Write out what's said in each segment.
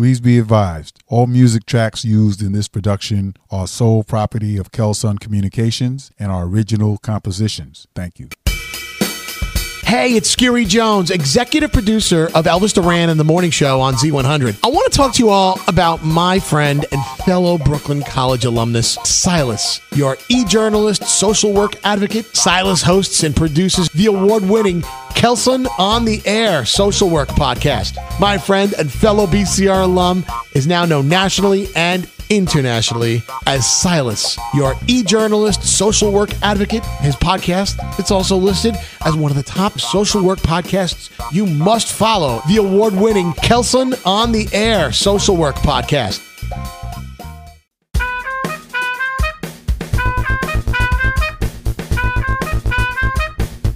Please be advised all music tracks used in this production are sole property of Kelson Communications and are original compositions. Thank you. Hey, it's Skeery Jones, executive producer of Elvis Duran and the Morning Show on Z100. I want to talk to you all about my friend and fellow Brooklyn College alumnus, Silas, your e journalist, social work advocate. Silas hosts and produces the award winning Kelson on the Air social work podcast. My friend and fellow BCR alum is now known nationally and internationally as Silas, your e journalist, social work advocate. His podcast, it's also listed as one of the top social work podcasts you must follow. The award winning Kelson on the Air social work podcast.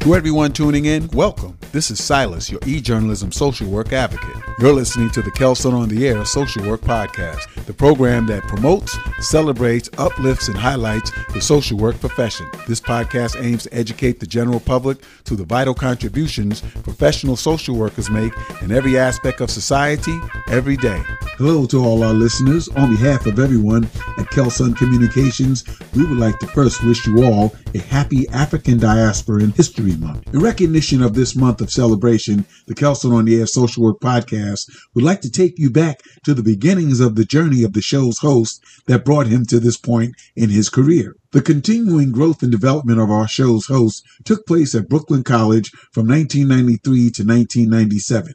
To everyone tuning in, welcome. This is Silas, your e-journalism social work advocate. You're listening to the Kelson on the Air Social Work Podcast, the program that promotes, celebrates, uplifts, and highlights the social work profession. This podcast aims to educate the general public to the vital contributions professional social workers make in every aspect of society every day. Hello to all our listeners. On behalf of everyone at Kelson Communications, we would like to first wish you all a happy African Diasporan History Month. In recognition of this month of celebration, the Kelson on the Air Social Work Podcast would like to take you back to the beginnings of the journey of the show's host that brought him to this point in his career. The continuing growth and development of our show's host took place at Brooklyn College from 1993 to 1997.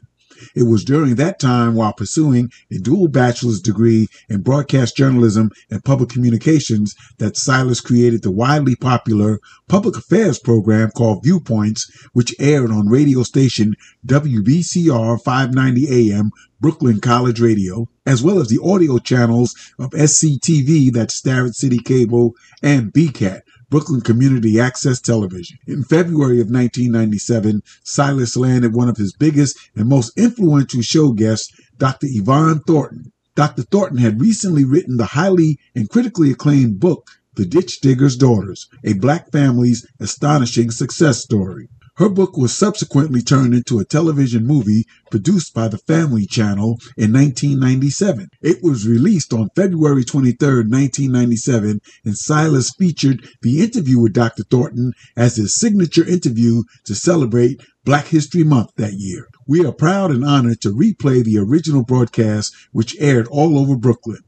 It was during that time while pursuing a dual bachelor's degree in broadcast journalism and public communications that Silas created the widely popular public affairs program called Viewpoints, which aired on radio station WBCR 590 AM Brooklyn College Radio, as well as the audio channels of SCTV, that's Starrett City Cable, and BCAT, Brooklyn Community Access Television. In February of 1997, Silas landed one of his biggest and most influential show guests, Dr. Yvonne Thornton. Dr. Thornton had recently written the highly and critically acclaimed book, The Ditch Digger's Daughters, a black family's astonishing success story. Her book was subsequently turned into a television movie produced by the Family Channel in 1997. It was released on February 23, 1997, and Silas featured the interview with Dr. Thornton as his signature interview to celebrate Black History Month that year. We are proud and honored to replay the original broadcast, which aired all over Brooklyn.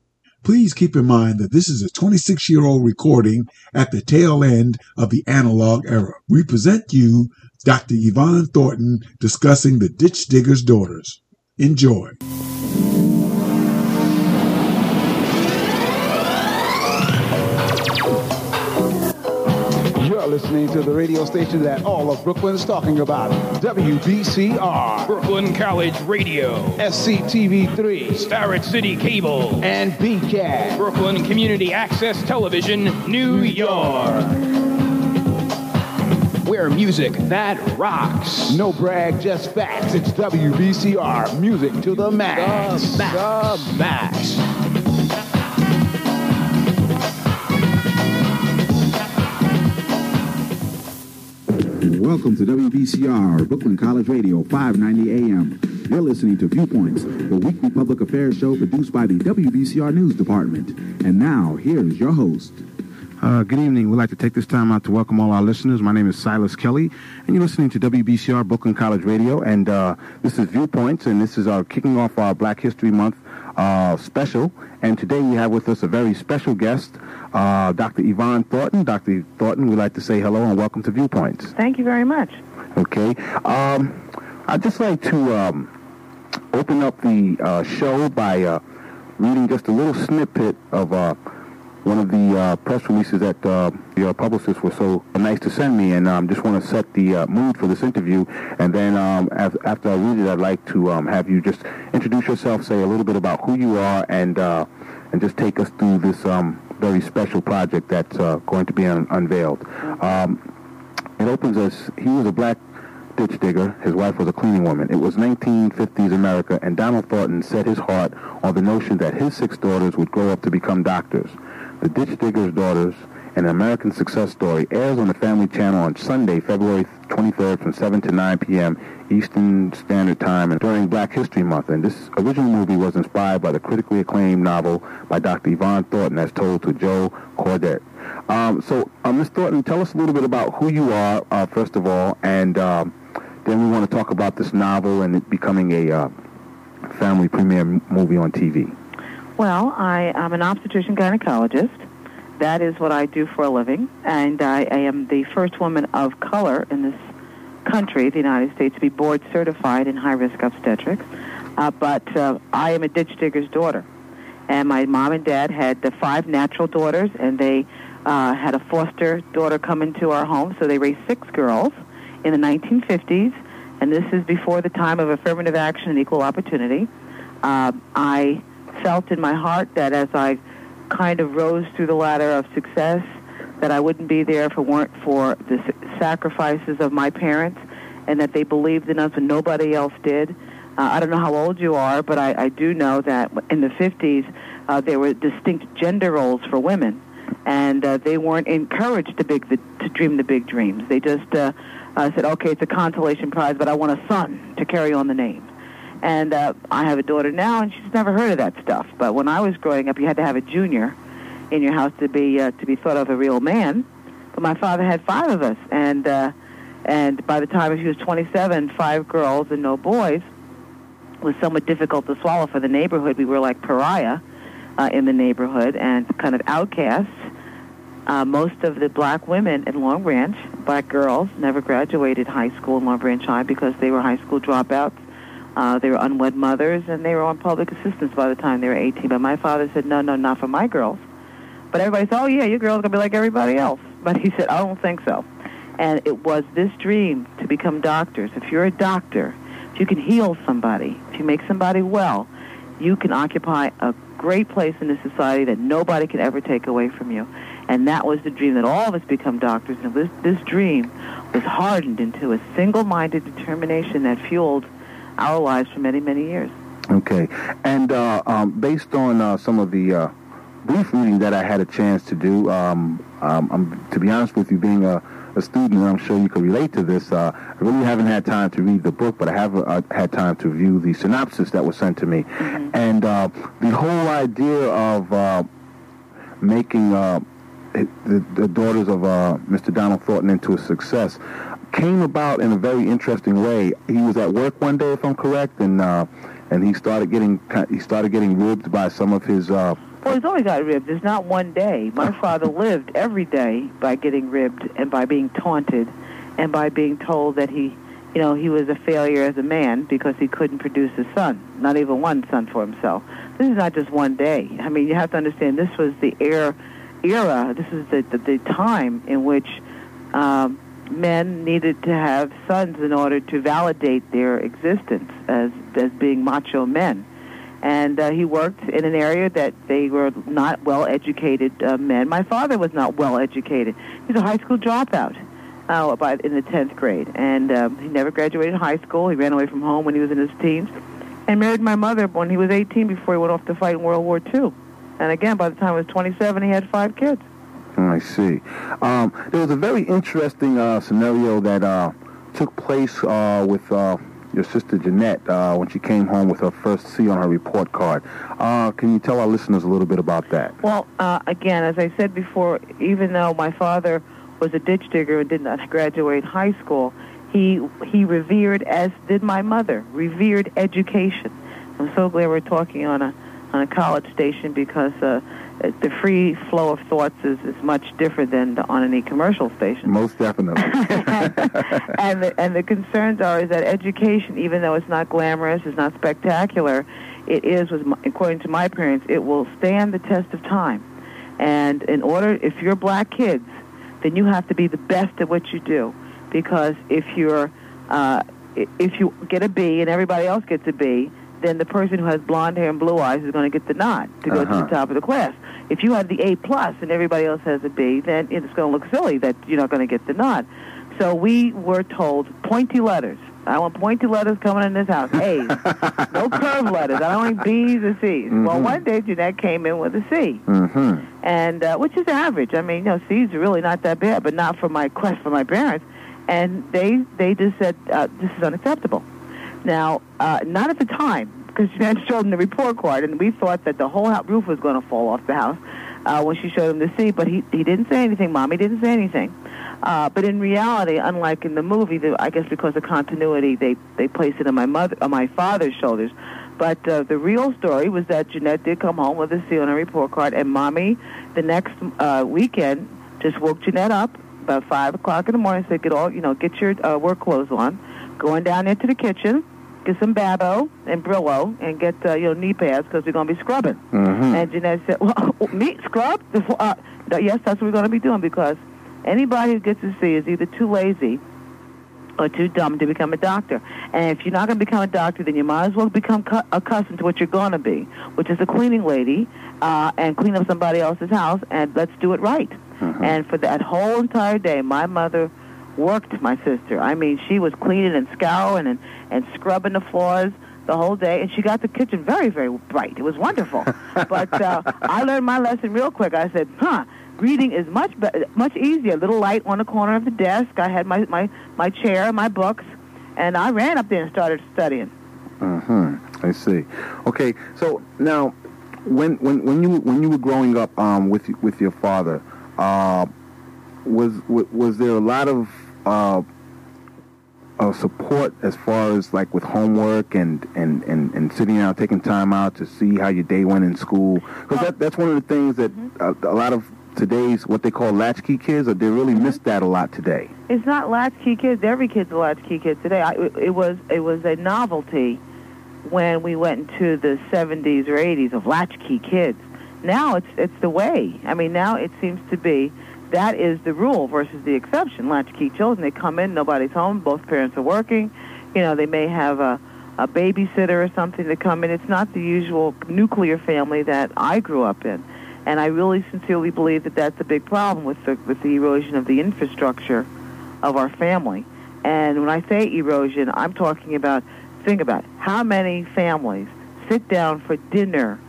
Please keep in mind that this is a 26 year old recording at the tail end of the analog era. We present you Dr. Yvonne Thornton discussing the ditch digger's daughters. Enjoy. You're listening to the radio station that all of Brooklyn's talking about. WBCR, Brooklyn College Radio, SCTV3, Starrett City Cable, and BCAT. Brooklyn Community Access Television, New York. Where music that rocks. No brag, just facts. It's WBCR, music to the max. The max. The max. Welcome to WBCR, Brooklyn College Radio, 590 AM. You're listening to Viewpoints, the weekly public affairs show produced by the WBCR News Department. And now, here's your host. Uh, good evening. We'd like to take this time out to welcome all our listeners. My name is Silas Kelly, and you're listening to WBCR Brooklyn College Radio. And uh, this is Viewpoints, and this is our kicking off our Black History Month uh, special. And today we have with us a very special guest, uh, Dr. Yvonne Thornton. Dr. Thornton, we'd like to say hello and welcome to Viewpoints. Thank you very much. Okay. Um, I'd just like to um, open up the uh, show by uh, reading just a little snippet of uh, one of the uh, press releases that uh, your publicists were so nice to send me, and um, just want to set the uh, mood for this interview. And then um, af- after I read it, I'd like to um, have you just introduce yourself, say a little bit about who you are, and uh, and just take us through this um, very special project that's uh, going to be un- unveiled. Um, it opens as he was a black ditch digger. His wife was a cleaning woman. It was 1950s America, and Donald Thornton set his heart on the notion that his six daughters would grow up to become doctors. The Ditch Digger's Daughters an American success story, airs on the Family Channel on Sunday, February 23rd from 7 to 9 p.m. Eastern Standard Time and during Black History Month. And this original movie was inspired by the critically acclaimed novel by Dr. Yvonne Thornton as told to Jo Coudert. Um, so, uh, Ms. Thornton, tell us a little bit about who you are, uh, first of all, and um, then we want to talk about this novel and it becoming a uh, family premiere movie on TV. Well, I am an obstetrician gynecologist. That is what I do for a living, and I, I am the first woman of color in this country, the United States, to be board certified in high risk obstetrics. Uh, but uh, I am a ditch digger's daughter, and my mom and dad had the five natural daughters, and they uh, had a foster daughter come into our home, so they raised six girls in the 1950s, and this is before the time of affirmative action and equal opportunity. Uh, I felt in my heart that as I kind of rose through the ladder of success, that I wouldn't be there if it weren't for the sacrifices of my parents, and that they believed in us when nobody else did. Uh, I don't know how old you are, but I, I do know that in the 50s uh, there were distinct gender roles for women, and uh, they weren't encouraged to big the, to dream the big dreams. They just uh, uh, said, "Okay, it's a consolation prize, but I want a son to carry on the name." And uh, I have a daughter now, and she's never heard of that stuff. But when I was growing up, you had to have a junior in your house to be uh, to be thought of a real man. But my father had five of us, and uh, and by the time she was 27, five girls and no boys was somewhat difficult to swallow for the neighborhood. We were like pariah uh, in the neighborhood and kind of outcasts. Uh, most of the black women in Long Branch, black girls, never graduated high school in Long Branch High because they were high school dropouts. Uh, they were unwed mothers, and they were on public assistance by the time they were 18. But my father said, no, no, not for my girls. But everybody said, oh, yeah, your girl's going to be like everybody else. But he said, I don't think so. And it was this dream to become doctors. If you're a doctor, if you can heal somebody, if you make somebody well, you can occupy a great place in the society that nobody can ever take away from you. And that was the dream that all of us become doctors. And this, this dream was hardened into a single-minded determination that fueled our lives for many, many years. Okay, and uh, um, based on uh, some of the uh, brief reading that I had a chance to do, um, um, I'm, to be honest with you, being a, a student, and I'm sure you can relate to this, uh, I really haven't had time to read the book, but I have uh, had time to view the synopsis that was sent to me. And uh, the whole idea of uh, making uh, the, the daughters of uh, Mr. Donald Thornton into a success came about in a very interesting way. He was at work one day, if I'm correct, and uh, and he started getting he started getting ribbed by some of his. Uh, Well, he's always got ribbed. There's not one day. My father lived every day by getting ribbed and by being taunted and by being told that he, you know, he was a failure as a man because he couldn't produce a son, not even one son for himself. This is not just one day. I mean, you have to understand this was the era, era this is the, the, the time in which um, men needed to have sons in order to validate their existence as, as being macho men and uh, he worked in an area that they were not well educated uh, men. My father was not well educated. He's a high school dropout uh, by, in the 10th grade, and um, he never graduated high school. He ran away from home when he was in his teens and married my mother when he was 18 before he went off to fight in World War II. And again, by the time he was 27, he had five kids. I see. Um, there was a very interesting uh, scenario that uh, took place uh, with uh, your sister Jeanette uh, when she came home with her first C on her report card. Uh, can you tell our listeners a little bit about that? Well, again, as I said before, even though my father was a ditch digger and did not graduate high school, he he revered, as did my mother, revered education. I'm so glad we're talking on a on a college station because the free flow of thoughts is, is much different than on any commercial station Most definitely. and the, and the concerns are is that education, even though it's not glamorous, it's not spectacular, it is, was according to my parents, it will stand the test of time. And in order, if you're black kids, then you have to be the best at what you do, because if you're uh, if you get a B and everybody else gets a B, then the person who has blonde hair and blue eyes is going to get the nod to go to Uh-huh. the top of the class. If you have the A plus and everybody else has a B, then it's going to look silly that you're not going to get the nod. So we were told pointy letters I want pointy letters coming in this house. A's. no curved letters. I don't want B's or C's. Well, one day Jeanette came in with a C, Mm-hmm. and uh, which is average. I mean, you know, C's are really not that bad, but not for my quest for my parents. And they they just said uh, this is unacceptable. Now, uh, not at the time, because Jeanette showed him the report card, and we thought that the whole roof was going to fall off the house uh, when she showed him the C. But he he didn't say anything. Mommy didn't say anything. Uh, but in reality, unlike in the movie, the, I guess because of continuity, they they placed it on my mother, on my father's shoulders. But uh, the real story was that Jeanette did come home with a C on her report card, and mommy, the next uh, weekend, just woke Jeanette up about five o'clock in the morning. Said, "Get all, you know, get your uh, work clothes on, going down into the kitchen, get some Bab-O and Brillo, and get uh, you know knee pads because we're gonna be scrubbing." Mm-hmm. And Jeanette said, well, me, scrub? Uh, yes, that's what we're going to be doing because anybody who gets a C is either too lazy or too dumb to become a doctor. And if you're not going to become a doctor, then you might as well become cu- accustomed to what you're going to be, which is a cleaning lady uh, and clean up somebody else's house, and let's do it right. And for that whole entire day, my mother worked my sister. I mean, she was cleaning and scouring and, and scrubbing the floors the whole day, and she got the kitchen very, very bright. It was wonderful. but uh, I learned my lesson real quick. I said, huh, reading is much be- much easier. A little light on the corner of the desk. I had my, my, my chair, my books, and I ran up there and started studying. Mm-hmm. I see. Okay, so now, when when when you when you were growing up um, with with your father, uh, was was there a lot of uh, uh, support as far as like with homework and, and, and, and sitting down, taking time out to see how your day went in school? Because that, that's one of the things that uh, a lot of today's what they call latchkey kids, or they really miss that a lot today. It's not latchkey kids. Every kid's a latchkey kid today. I, it, it was it was a novelty when we went into the 70s or 80s of latchkey kids. Now it's it's the way. I mean, now it seems to be that is the rule versus the exception. Latchkey children, they come in, nobody's home, both parents are working. You know, they may have a a babysitter or something to come in. It's not the usual nuclear family that I grew up in. And I really sincerely believe that that's a big problem with the with the erosion of the infrastructure of our family. And when I say erosion, I'm talking about think about it. how many families sit down for dinner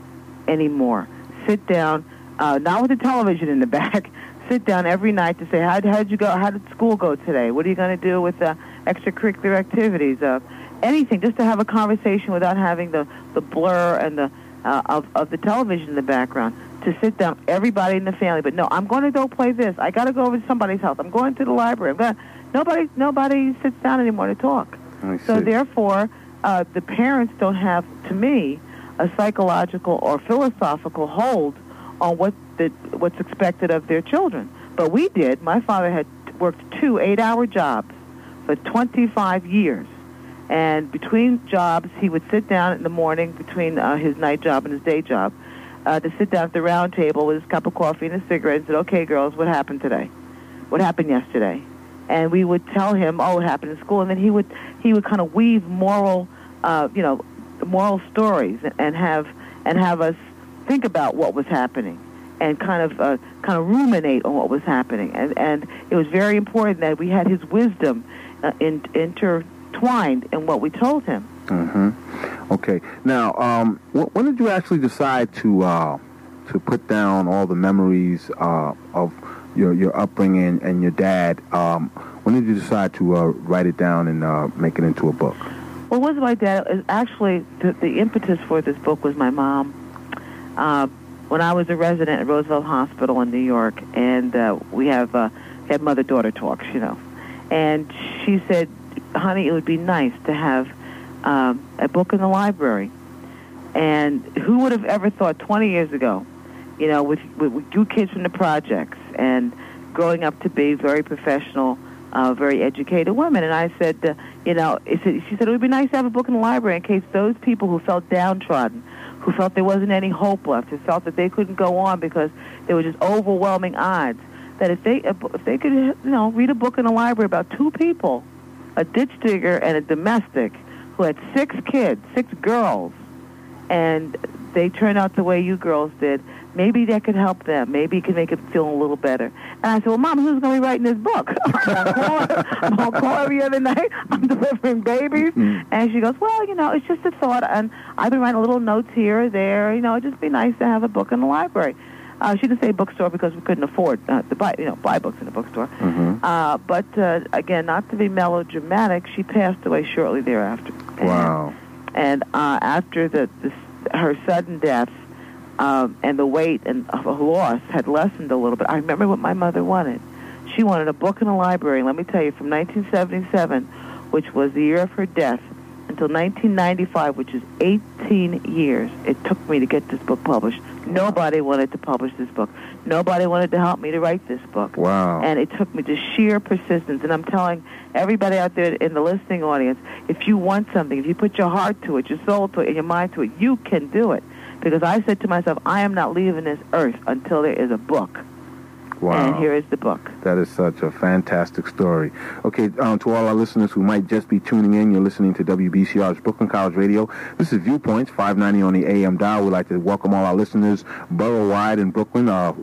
anymore. Sit down, uh, not with the television in the back. Sit down every night to say, how did you go? How did school go today? What are you going to do with uh, extracurricular activities? Uh, anything, just to have a conversation without having the the blur and the uh, of of the television in the background. To sit down, everybody in the family. But no, I'm going to go play this. I got to go over to somebody's house. I'm going to the library. I'm going. Nobody nobody sits down anymore to talk. So therefore, uh, the parents don't have, to me, a psychological or philosophical hold on what the what's expected of their children. But we did. My father had worked two eight-hour jobs for 25 years, and between jobs, he would sit down in the morning between uh, his night job and his day job uh, to sit down at the round table with his cup of coffee and a cigarette and said, "Okay, girls, what happened today? What happened yesterday?" and we would tell him, "Oh, it happened in school," and then he would he would kind of weave moral, uh, you know, moral stories and have and have us think about what was happening and kind of uh, kind of ruminate on what was happening, and and it was very important that we had his wisdom uh, in, intertwined in what we told him. Mm-hmm. Okay. Now, um, wh- when did you actually decide to uh, to put down all the memories uh, of your your upbringing and your dad? Um, when did you decide to uh, write it down and uh, make it into a book? Well, it was my dad. Is Actually, the, the impetus for this book was my mom. Uh, when I was a resident at Roosevelt Hospital in New York, and uh, we have uh, had mother-daughter talks, you know, and she said, "Honey, it would be nice to have um, a book in the library." And who would have ever thought 20 years ago, you know, with, with, with you kids from the projects and growing up to be very professional, uh, very educated women. And I said, uh, you know, she said it would be nice to have a book in the library in case those people who felt downtrodden, who felt there wasn't any hope left, who felt that they couldn't go on because there were just overwhelming odds, that if they if they could, you know, read a book in the library about two people, a ditch digger and a domestic, who had six kids, six girls, and they turn out the way you girls did, maybe that could help them. Maybe it could make them feel a little better. And I said, well, Mom, who's going to be writing this book? I'm on call, I'm on call every other night. I'm delivering babies. And she goes, well, you know, it's just a thought. And I've been writing little notes here or there. You know, it'd just be nice to have a book in the library. Uh, she didn't say bookstore because we couldn't afford uh, to buy, you know, buy books in a bookstore. Uh, but uh, again, not to be melodramatic, she passed away shortly thereafter. And- Wow. and uh, after the, the her sudden death um, and the weight and of a loss had lessened a little bit, I remember what my mother wanted. She wanted a book in a library. Let me tell you, from 1977, which was the year of her death, until 1995, which is 18 years, it took me to get this book published. Nobody wanted to publish this book. Nobody wanted to help me to write this book. Wow. And it took me to sheer persistence. And I'm telling everybody out there in the listening audience, if you want something, if you put your heart to it, your soul to it, and your mind to it, you can do it. Because I said to myself, I am not leaving this earth until there is a book. Wow. And here is the book. That is such a fantastic story. Okay, um, to all our listeners who might just be tuning in, you're listening to WBCR's Brooklyn College Radio. This is Viewpoints, 590 on the AM dial. We'd like to welcome all our listeners borough-wide in Brooklyn, uh,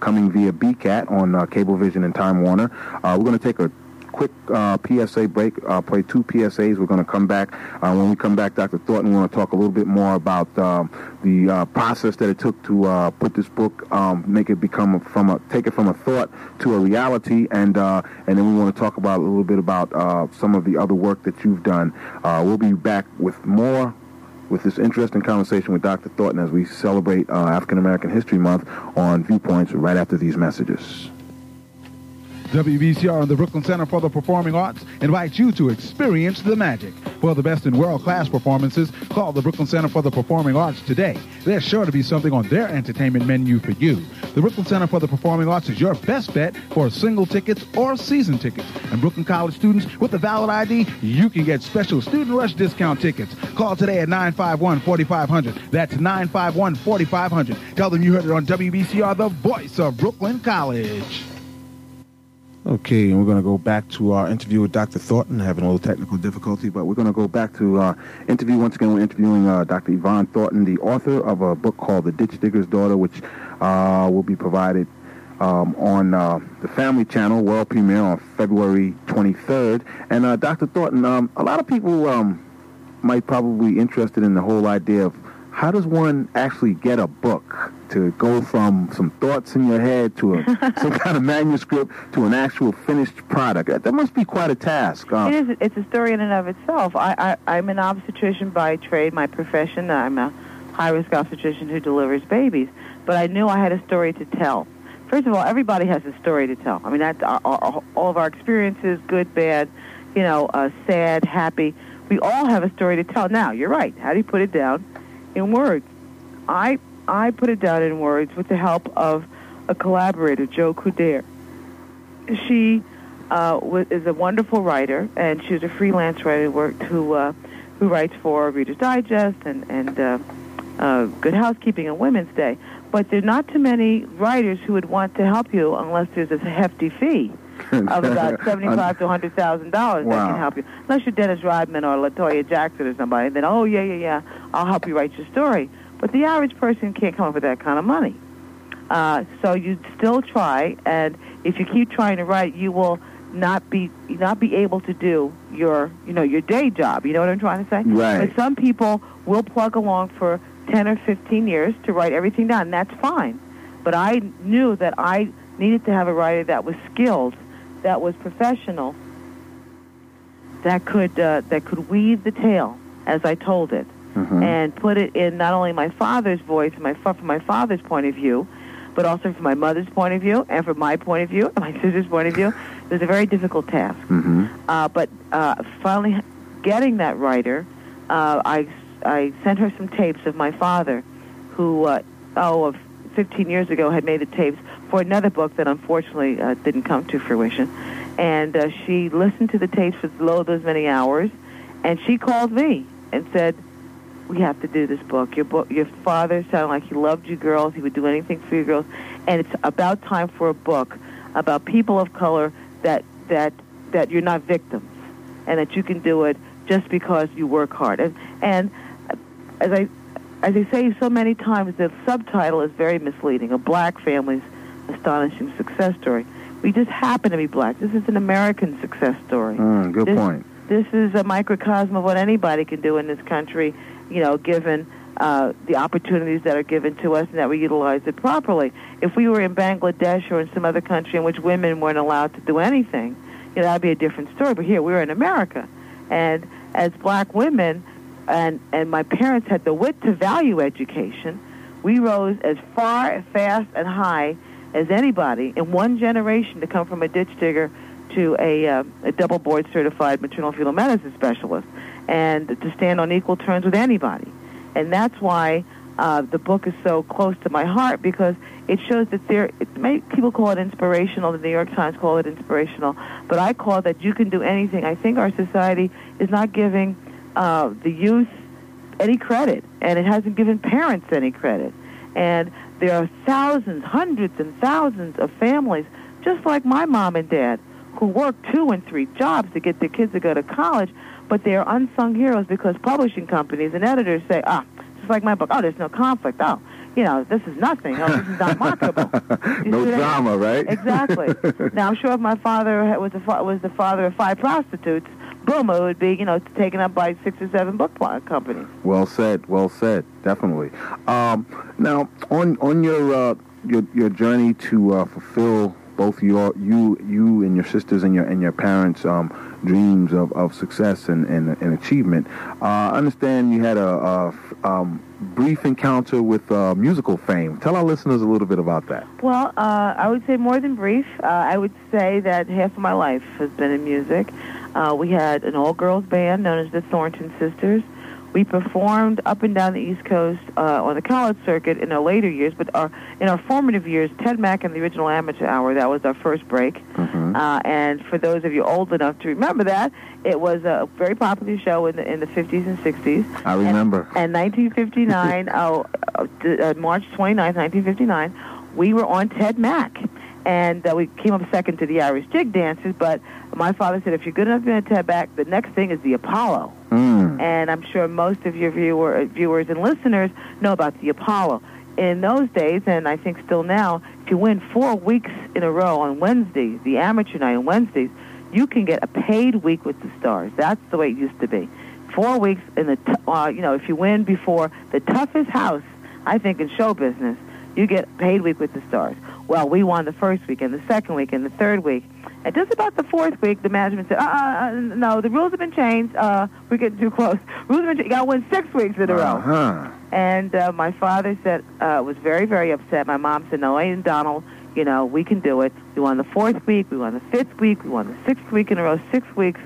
coming via BCAT on uh, Cablevision and Time Warner. Uh, we're going to take a quick uh, PSA break, uh, play two PSAs. We're going to come back. Uh, when we come back, Dr. Thornton, we're going to talk a little bit more about um, the uh, process that it took to uh, put this book, um, make it become a, from a, take it from a thought to a reality, and uh, and then we want to talk about a little bit about some of the other work that you've done. We'll be back with more with this interesting conversation with Dr. Thornton as we celebrate African American History Month on Viewpoints right after these messages. WBCR and the Brooklyn Center for the Performing Arts invite you to experience the magic. For the best in world-class performances, call the Brooklyn Center for the Performing Arts today. There's sure to be something on their entertainment menu for you. The Brooklyn Center for the Performing Arts is your best bet for single tickets or season tickets. And Brooklyn College students with a valid ID, you can get special student rush discount tickets. Call today at 951-4500. That's 951-4500. Tell them you heard it on WBCR, the voice of Brooklyn College. Okay, and we're going to go back to our interview with Dr. Thornton, having a little technical difficulty, but we're going to go back to our interview. Once again, we're interviewing uh, Dr. Yvonne Thornton, the author of a book called The Ditch Digger's Daughter, which uh, will be provided um, on uh, the Family Channel, world premiere on February 23rd. And uh, Dr. Thornton, um, a lot of people um, might probably be interested in the whole idea of how does one actually get a book to go from some thoughts in your head to a, some kind of manuscript to an actual finished product? That, that must be quite a task. Uh, It is. It's a story in and of itself. I, I, I'm an obstetrician by trade, my profession. I'm a high-risk obstetrician who delivers babies. But I knew I had a story to tell. First of all, everybody has a story to tell. I mean, that's our, our, all of our experiences, good, bad, you know, uh, sad, happy. We all have a story to tell. Now, you're right. How do you put it down in words? I I put it down in words with the help of a collaborator, Jo Coudert. She uh, is a wonderful writer, and she's a freelance writer who, worked, who, uh, who writes for Reader's Digest and, and uh, uh, Good Housekeeping and Women's Day. But there are not too many writers who would want to help you unless there's a hefty fee of about seventy-five to hundred thousand dollars that Wow. can help you. Unless you're Dennis Rodman or La Toya Jackson or somebody, then oh yeah, yeah, yeah, I'll help you write your story. But the average person can't come up with that kind of money. Uh, so you still try, and if you keep trying to write, you will not be not be able to do your you know your day job. You know what I'm trying to say? Right. But some people will plug along for ten or fifteen years to write everything down. And that's fine. But I knew that I needed to have a writer that was skilled, that was professional, that could uh, that could weave the tale as I told it, and put it in not only my father's voice, my from my father's point of view, but also from my mother's point of view and from my point of view and my sister's point of view. It was a very difficult task. Uh, but uh, finally, getting that writer, uh, I I sent her some tapes of my father, who uh, oh of 15 years ago had made the tapes for another book that unfortunately uh, didn't come to fruition, and uh, she listened to the tapes for lo those many hours, and she called me and said, "We have to do this book. Your book, your father sounded like he loved you girls. He would do anything for you girls, and it's about time for a book about people of color that that that you're not victims, and that you can do it just because you work hard." And and as I as I say so many times, the subtitle is very misleading. A black family's astonishing success story. We just happen to be black. This is an American success story. Mm, good this, point. This is a microcosm of what anybody can do in this country, you know, given uh, the opportunities that are given to us and that we utilize it properly. If we were in Bangladesh or in some other country in which women weren't allowed to do anything, you know, that'd be a different story. But here, we're in America. And as black women, and, and my parents had the wit to value education, we rose as far, fast, and high as anybody in one generation to come from a ditch digger to a, uh, a double board certified maternal fetal medicine specialist and to stand on equal terms with anybody. And that's why uh, the book is so close to my heart because it shows that there, it may, people call it inspirational, the New York Times call it inspirational, but I call that you can do anything. I think our society is not giving uh, the youth any credit, and it hasn't given parents any credit. And there are thousands, hundreds and thousands of families, just like my mom and dad, who work two and three jobs to get their kids to go to college, but they are unsung heroes because publishing companies and editors say, ah, just like my book, oh, there's no conflict. Oh, you know, this is nothing. Oh, this is not marketable. no drama, right? Exactly. now, I'm sure if my father was the, fa- was the father of five prostitutes, boom, it would be, you know, taken up by six or seven book companies. Well said. Well said. Definitely. Um, now, on on your uh, your your journey to uh, fulfill both your you you and your sisters and your and your parents' um, dreams of, of success and, and, and achievement, uh, I understand you had a, um, brief encounter with uh, musical fame. Tell our listeners a little bit about that. Well, uh, I would say more than brief. Uh, I would say that half of my life has been in music. Uh, we had an all-girls band known as the Thornton Sisters. We performed up and down the East Coast uh, on the college circuit in our later years, but our, in our formative years, Ted Mack and the original Amateur Hour, that was our first break. Mm-hmm. Uh, and for those of you old enough to remember that, it was a very popular show in the, in the 50s and 60s. I remember. And, and 1959, uh, uh, March 29, 1959, we were on Ted Mack and uh, we came up second to the Irish jig dancers. But my father said, if you're good enough to be on Ted Mack, the next thing is the Apollo. Mm. And I'm sure most of your viewer, viewers and listeners know about the Apollo. In those days, and I think still now, if you win four weeks in a row on Wednesdays, the amateur night on Wednesdays, you can get a paid week with the stars. That's the way it used to be. Four weeks in the, t- uh, you know, if you win before the toughest house, I think, in show business, you get paid week with the stars. Well, we won the first week and the second week and the third week. And just about the fourth week, the management said, uh, uh, no, the rules have been changed. Uh, we're getting too close. Rules have been changed. You got to win six weeks in a row. Uh-huh. And uh, my father said, uh, was very, very upset. My mom said, no, Ain't Donald, you know, we can do it. We won the fourth week. We won the fifth week. We won the sixth week in a row, six weeks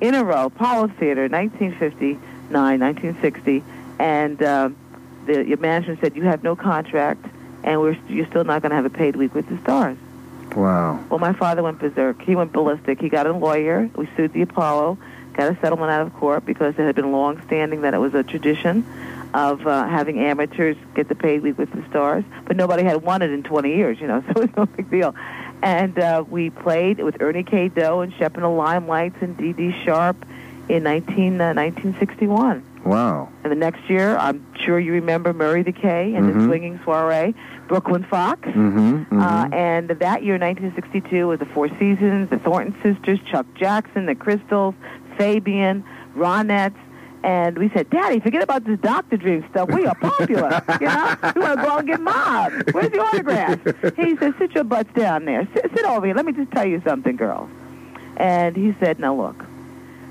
in a row. Apollo Theater, 1959, 1960. And uh, the your management said, you have no contract and we're you're still not going to have a paid week with the stars. Wow. Well, my father went berserk. He went ballistic. He got a lawyer. We sued the Apollo, got a settlement out of court because it had been long standing that it was a tradition of uh, having amateurs get the paid week with the stars, but nobody had won it in 20 years, you know, so it was no big deal. And uh, we played with Ernie K. Doe and Shep and the Limelights and Dee Sharp in 19, uh, 1961. Wow. And the next year, I'm sure you remember Murray the K and Mhm. the Swinging Soiree, Brooklyn Fox. Mm-hmm. mm-hmm. Uh, and that year, 1962, was the Four Seasons, the Thornton Sisters, Chuck Jackson, the Crystals, Fabian, Ronettes. And we said, Daddy, forget about this Dr. Dream stuff. We are popular. you know? We want to go out and get mobbed. Where's the autograph? he said, sit your butts down there. Sit, sit over here. Let me just tell you something, girls. And he said, now look,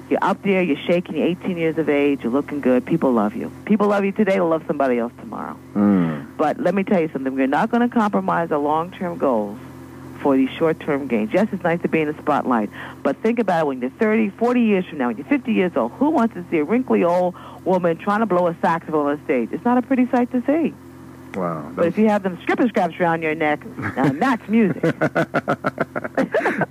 you're up there, you're shaking, you're 18 years of age, you're looking good. People love you. People love you today, they'll love somebody else tomorrow. Mm. But let me tell you something. We're not going to compromise our long-term goals for these short-term gains. Yes, it's nice to be in the spotlight, but think about it when you're 30, 40 years from now, when you're 50 years old. Who wants to see a wrinkly old woman trying to blow a saxophone on stage? It's not a pretty sight to see. Wow. But if you have them stripper scraps around your neck, that's music.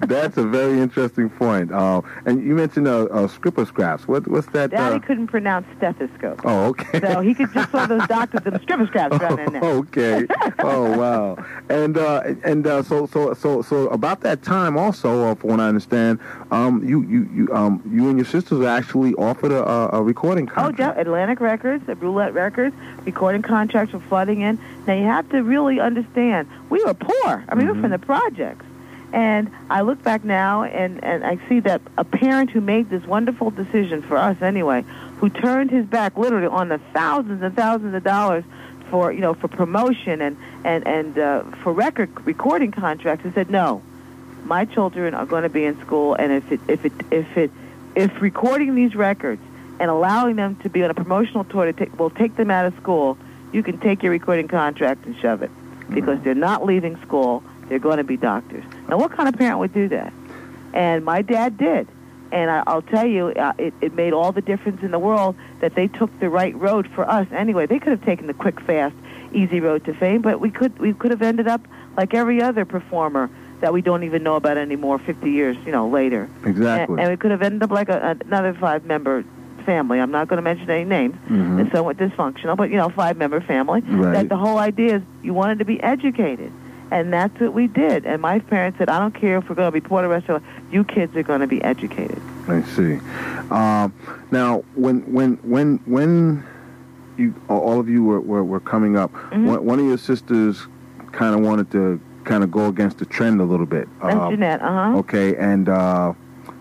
That's a very interesting point. Uh, and you mentioned uh, uh, scripper scraps. What, what's that? Daddy Uh, couldn't pronounce stethoscope. oh, okay. So he could just saw those doctors with stripper scraps around their neck. okay. oh wow! And uh, and uh, so so so so about that time also, uh, from what I understand, um, you you you um you and your sisters actually offered a, a recording contract. Oh, yeah, Atlantic Records, Roulette Records, recording contracts were flooding in. Now you have to really understand, we were poor. I mean, we were from the projects. And I look back now and, and I see that a parent who made this wonderful decision for us anyway, who turned his back literally on the thousands and thousands of dollars for, you know, for promotion and, and, and uh, for record recording contracts and said, no, my children are going to be in school and if it, if it, if it, if recording these records and allowing them to be on a promotional tour to take, will take them out of school, you can take your recording contract and shove it because they're not leaving school. They're going to be doctors. Now, what kind of parent would do that? And my dad did. And I, I'll tell you, uh, it, it made all the difference in the world that they took the right road for us. Anyway, they could have taken the quick, fast, easy road to fame, but we could we could have ended up like every other performer that we don't even know about anymore 50 years, you know, later. Exactly. And, and we could have ended up like a, another five-member family. I'm not going to mention any names. Mhm. It's somewhat dysfunctional, but you know, five-member family. Right. That the whole idea is you wanted to be educated, and that's what we did. And my parents said, I don't care if we're going to be poor the rest of. You kids are going to be educated. I see. Um, now, when when when when you all of you were, were, were coming up, Mm-hmm. one, one of your sisters kind of wanted to kind of go against the trend a little bit. That's Um, Jeanette. Uh huh. Okay, and uh,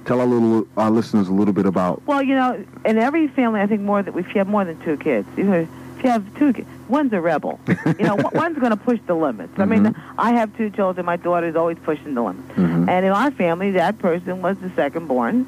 tell our little our listeners a little bit about. Well, you know, in every family, I think more that if you have more than two kids, you know, if you have two kids, one's a rebel. you know, one's going to push the limits. I mean, I have two children. My daughter's always pushing the limits. Mhm. And in our family, that person was the second born,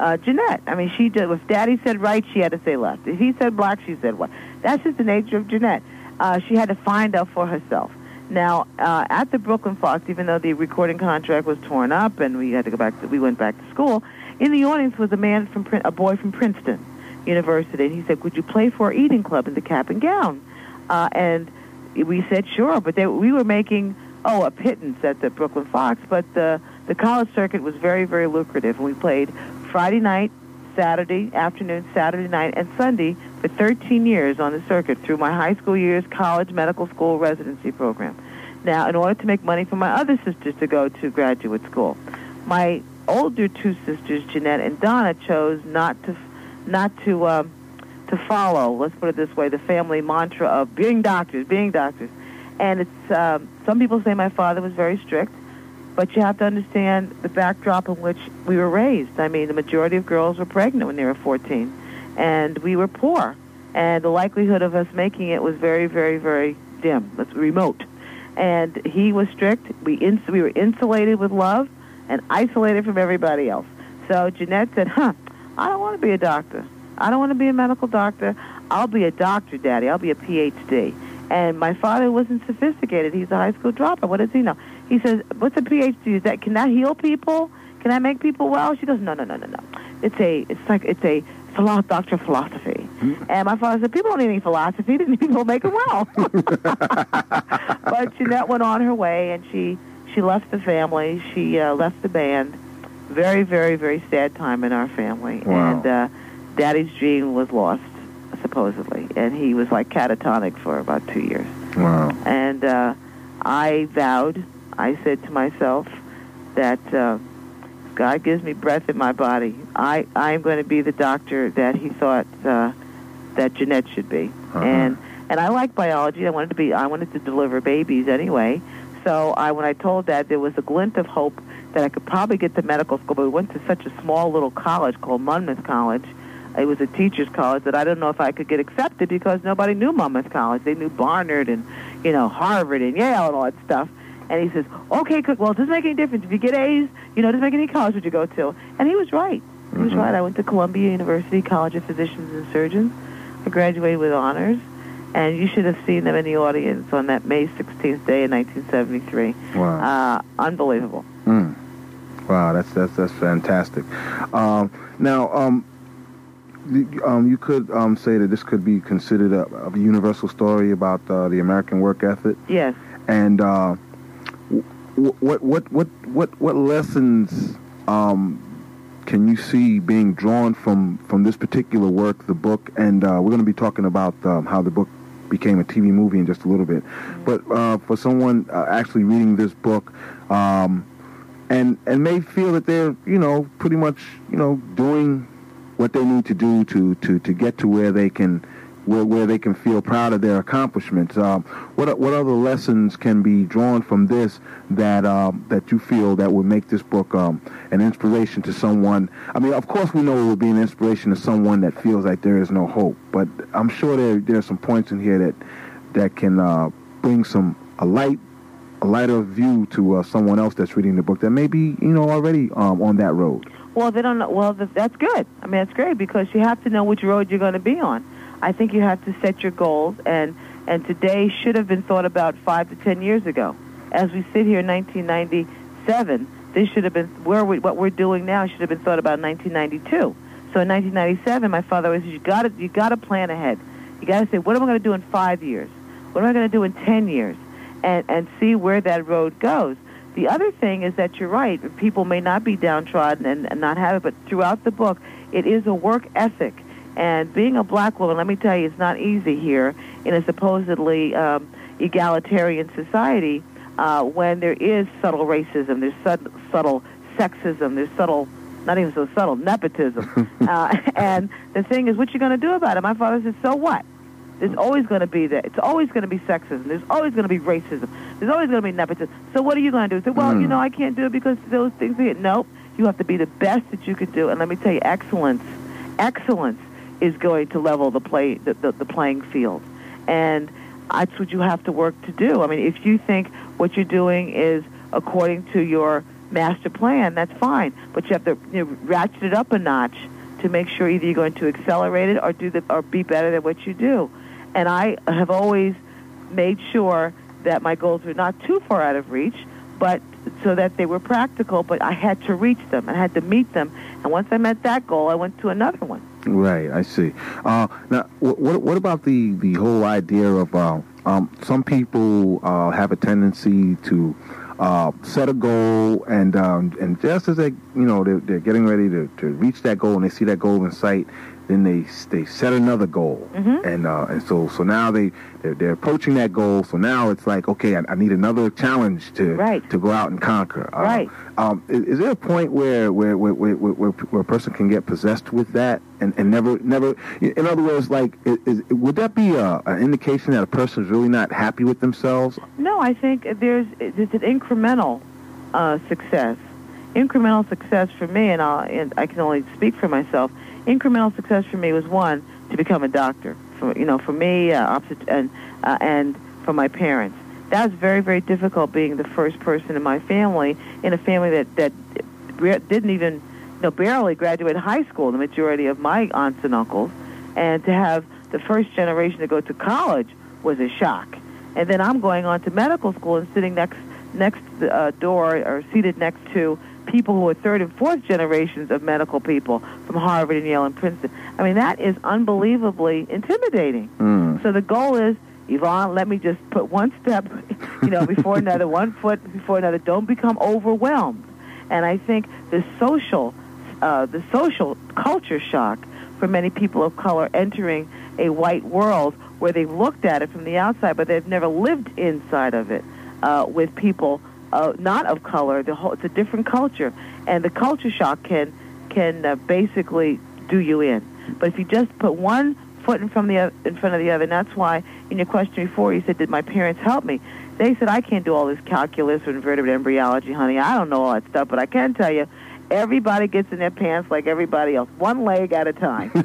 uh, Jeanette. I mean, she did. If Daddy said right, she had to say left. If he said black, she said white. That's just the nature of Jeanette. Uh, she had to find out for herself. Now, uh, at the Brooklyn Fox, even though the recording contract was torn up and we had to go back, to, we went back to school. In the audience was a man from a boy from Princeton University, and he said, "Would you play for our eating club in the cap and gown?" Uh, and we said, "Sure," but they, we were making oh a pittance at the Brooklyn Fox, but the the college circuit was very very lucrative, and we played Friday night, Saturday afternoon, Saturday night, and Sunday for 13 years on the circuit through my high school years, college, medical school, residency program. Now, in order to make money for my other sisters to go to graduate school, my older two sisters, Jeanette and Donna, chose not to not to um, to follow. Let's put it this way: the family mantra of being doctors, being doctors. And it's um, some people say my father was very strict, but you have to understand the backdrop in which we were raised. I mean, the majority of girls were pregnant when they were 14, and we were poor, and the likelihood of us making it was very, very, very dim. It's remote. And he was strict. We ins- we were insulated with love and isolated from everybody else. So Jeanette said, "Huh, I don't want to be a doctor. I don't want to be a medical doctor. I'll be a doctor, Daddy. I'll be a PhD." And my father wasn't sophisticated. He's a high school dropout. What does he know? He says, "What's a PhD? Is that can that heal people? Can that make people well?" She goes, "No, no, no, no, no. It's a it's like it's a doctor of philosophy." And my father said, "People don't need any philosophy. They people make them well." but Jeanette went on her way, and she she left the family. She uh, left the band. Very, very, very sad time in our family. Wow. And uh, Daddy's dream was lost, supposedly, and he was like catatonic for about two years. Wow. And uh, I vowed, I said to myself that uh, God gives me breath in my body. I I'm going to be the doctor that he thought uh, that Jeanette should be. Uh-huh. And and I like biology. I wanted to be. I wanted to deliver babies anyway. So I when I told Dad there was a glint of hope that I could probably get to medical school, but we went to such a small little college called Monmouth College. It was a teacher's college that I don't know if I could get accepted because nobody knew Monmouth College. They knew Barnard and, you know, Harvard and Yale and all that stuff. And he says, okay, Cook, well, it doesn't make any difference. If you get A's, you know, it doesn't make any college would you go to. And he was right. He was right. I went to Columbia University College of Physicians and Surgeons. I graduated with honors. And you should have seen them in the audience on that May 16th day in 1973. Wow. Uh, unbelievable. Mm. Wow, that's that's that's fantastic. Um, now, um, um, you could um, say that this could be considered a, a universal story about uh, the American work ethic, Yes. and uh, what what what what what lessons um, can you see being drawn from from this particular work, the book? And uh, we're going to be talking about um, how the book became a TV movie in just a little bit. But uh, for someone uh, actually reading this book, um, and and may feel that they're you know pretty much you know doing what they need to do to to to get to where they can where, where they can feel proud of their accomplishments. Um, what what other lessons can be drawn from this that um, that you feel that would make this book um, an inspiration to someone? I mean, of course, we know it would be an inspiration to someone that feels like there is no hope. But I'm sure there there are some points in here that that can uh, bring some a light a lighter view to uh, someone else that's reading the book that may be you know already um, on that road. Well, they don't know. Well, that's good. I mean, that's great because you have to know which road you're going to be on. I think you have to set your goals, and and today should have been thought about five to ten years ago. As we sit here in 1997, this should have been where we, what we're doing now should have been thought about in 1992. So in 1997, my father always said, "You got to you got to plan ahead. You got to say, what am I going to do in five years? What am I going to do in ten years?" And and see where that road goes. The other thing is that you're right. People may not be downtrodden and, and not have it, but throughout the book, it is a work ethic. And being a black woman, let me tell you, it's not easy here in a supposedly um, egalitarian society uh, when there is subtle racism, there's sub- subtle sexism, there's subtle, not even so subtle, nepotism. uh, and the thing is, what you going to do about it? My father said, so what? There's always going to be that. It's always going to be sexism. There's always going to be racism. There's always going to be nepotism. So what are you going to do? Say, well, Mm. you know, I can't do it because those things. Are nope. You have to be the best that you could do. And let me tell you, excellence, excellence is going to level the play, the, the, the playing field. And that's what you have to work to do. I mean, if you think what you're doing is according to your master plan, that's fine. But you have to you know, ratchet it up a notch to make sure either you're going to accelerate it or do the, or be better than what you do. And I have always made sure that my goals were not too far out of reach, but so that they were practical. But I had to reach them. I had to meet them. And once I met that goal, I went to another one. Right, I see. Uh, now, what what about the the whole idea of uh, um, some people uh, have a tendency to uh, set a goal and um, and just as they you know they're, they're getting ready to, to reach that goal and they see that goal in sight, then they they set another goal and uh, and so so now they they're, they're approaching that goal. So now it's like okay, I, I need another challenge to Right. to go out and conquer. Uh, Right. Um, is, is there a point where where where, where, where, where a person can get possessed with that and, and never never? In other words, like is, is, would that be a, an indication that a person is really not happy with themselves? No, I think there's it's an incremental uh, success. Incremental success for me, and, I'll, and I can only speak for myself. Incremental success for me was one to become a doctor. For you know, for me, uh, and uh, and for my parents. That was very very difficult being the first person in my family in a family that that didn't even you know barely graduate high school. The majority of my aunts and uncles, and to have the first generation to go to college was a shock. And then I'm going on to medical school and sitting next next uh, door or seated next to people who are third and fourth generations of medical people from Harvard and Yale and Princeton. I mean, that is unbelievably intimidating. Mm. So the goal is, Yvonne, let me just put one step, you know, before another, one foot before another. Don't become overwhelmed. And I think the social, uh, the social culture shock for many people of color entering a white world where they've looked at it from the outside, but they've never lived inside of it uh, with people uh, not of color. The whole, it's a different culture, and the culture shock can can uh, basically do you in. But if you just put one foot in front of the oth- in front of the other, and that's why in your question before you said, "Did my parents help me?" They said, "I can't do all this calculus or invertebrate embryology, honey. I don't know all that stuff, but I can tell you." Everybody gets in their pants like everybody else, one leg at a time.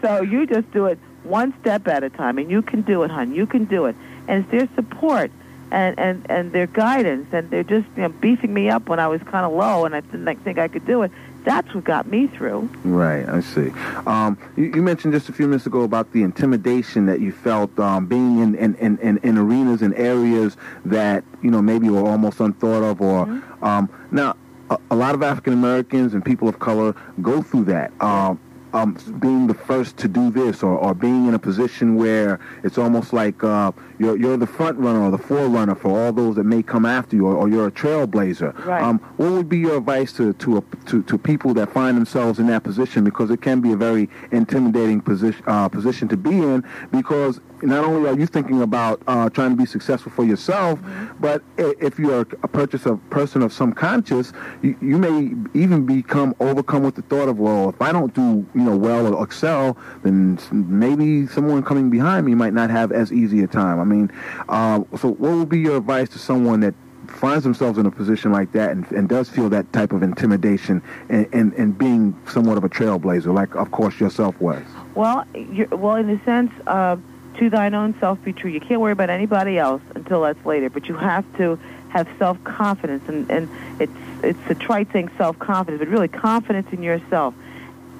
so you just do it one step at a time, and you can do it, hon. You can do it. And it's their support and, and, and their guidance, and they're just you know, beefing me up when I was kind of low and I didn't like, think I could do it. That's what got me through. Right, I see. Um, you, you mentioned just a few minutes ago about the intimidation that you felt um, being in, in, in, in, in arenas and areas that you know maybe were almost unthought of. Or um, now, a, a lot of African Americans and people of color go through that. Um, um, being the first to do this, or, or being in a position where it's almost like uh, you're you're the front runner or the forerunner for all those that may come after you, or, or you're a trailblazer. Right. Um, what would be your advice to to, a, to to people that find themselves in that position because it can be a very intimidating position uh, position to be in because not only are you thinking about uh, trying to be successful for yourself, Mm-hmm. but if you're a purchase of person of some conscience, you, you may even become overcome with the thought of, well, if I don't do you know well or excel, then maybe someone coming behind me might not have as easy a time. I mean, uh, so what would be your advice to someone that finds themselves in a position like that and, and does feel that type of intimidation and, and, and being somewhat of a trailblazer, like of course yourself was? Well, well, in a sense, uh, to thine own self be true. You can't worry about anybody else until that's later. But you have to have self confidence, and and it's it's a trite thing, self confidence, but really confidence in yourself,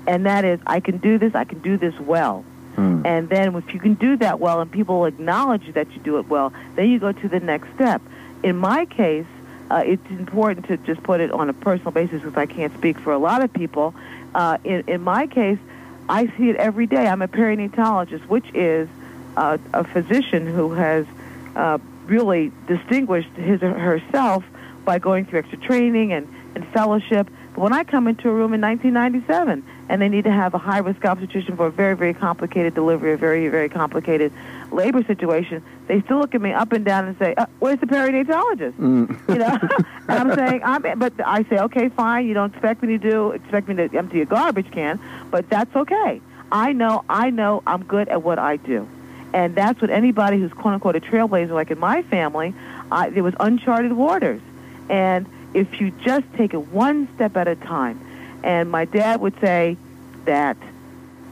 and that is I can do this. I can do this well. Hmm. And then if you can do that well and people acknowledge that you do it well, then you go to the next step. In my case, uh, it's important to just put it on a personal basis because I can't speak for a lot of people. Uh, in, in my case, I see it every day. I'm a perinatologist, which is uh, a physician who has uh, really distinguished his or herself by going through extra training and, and fellowship. But when I come into a room in 1997 and they need to have a high risk obstetrician for a very, very complicated delivery, a very, very complicated labor situation, they still look at me up and down and say, uh, "Where's the perinatologist?" You know, and I'm saying, I'm, but I say, "Okay, fine. You don't expect me to do, expect me to empty a garbage can, but that's okay. I know, I know, I'm good at what I do." And that's what anybody who's quote unquote a trailblazer, like in my family, I, there was uncharted waters. And if you just take it one step at a time, and my dad would say that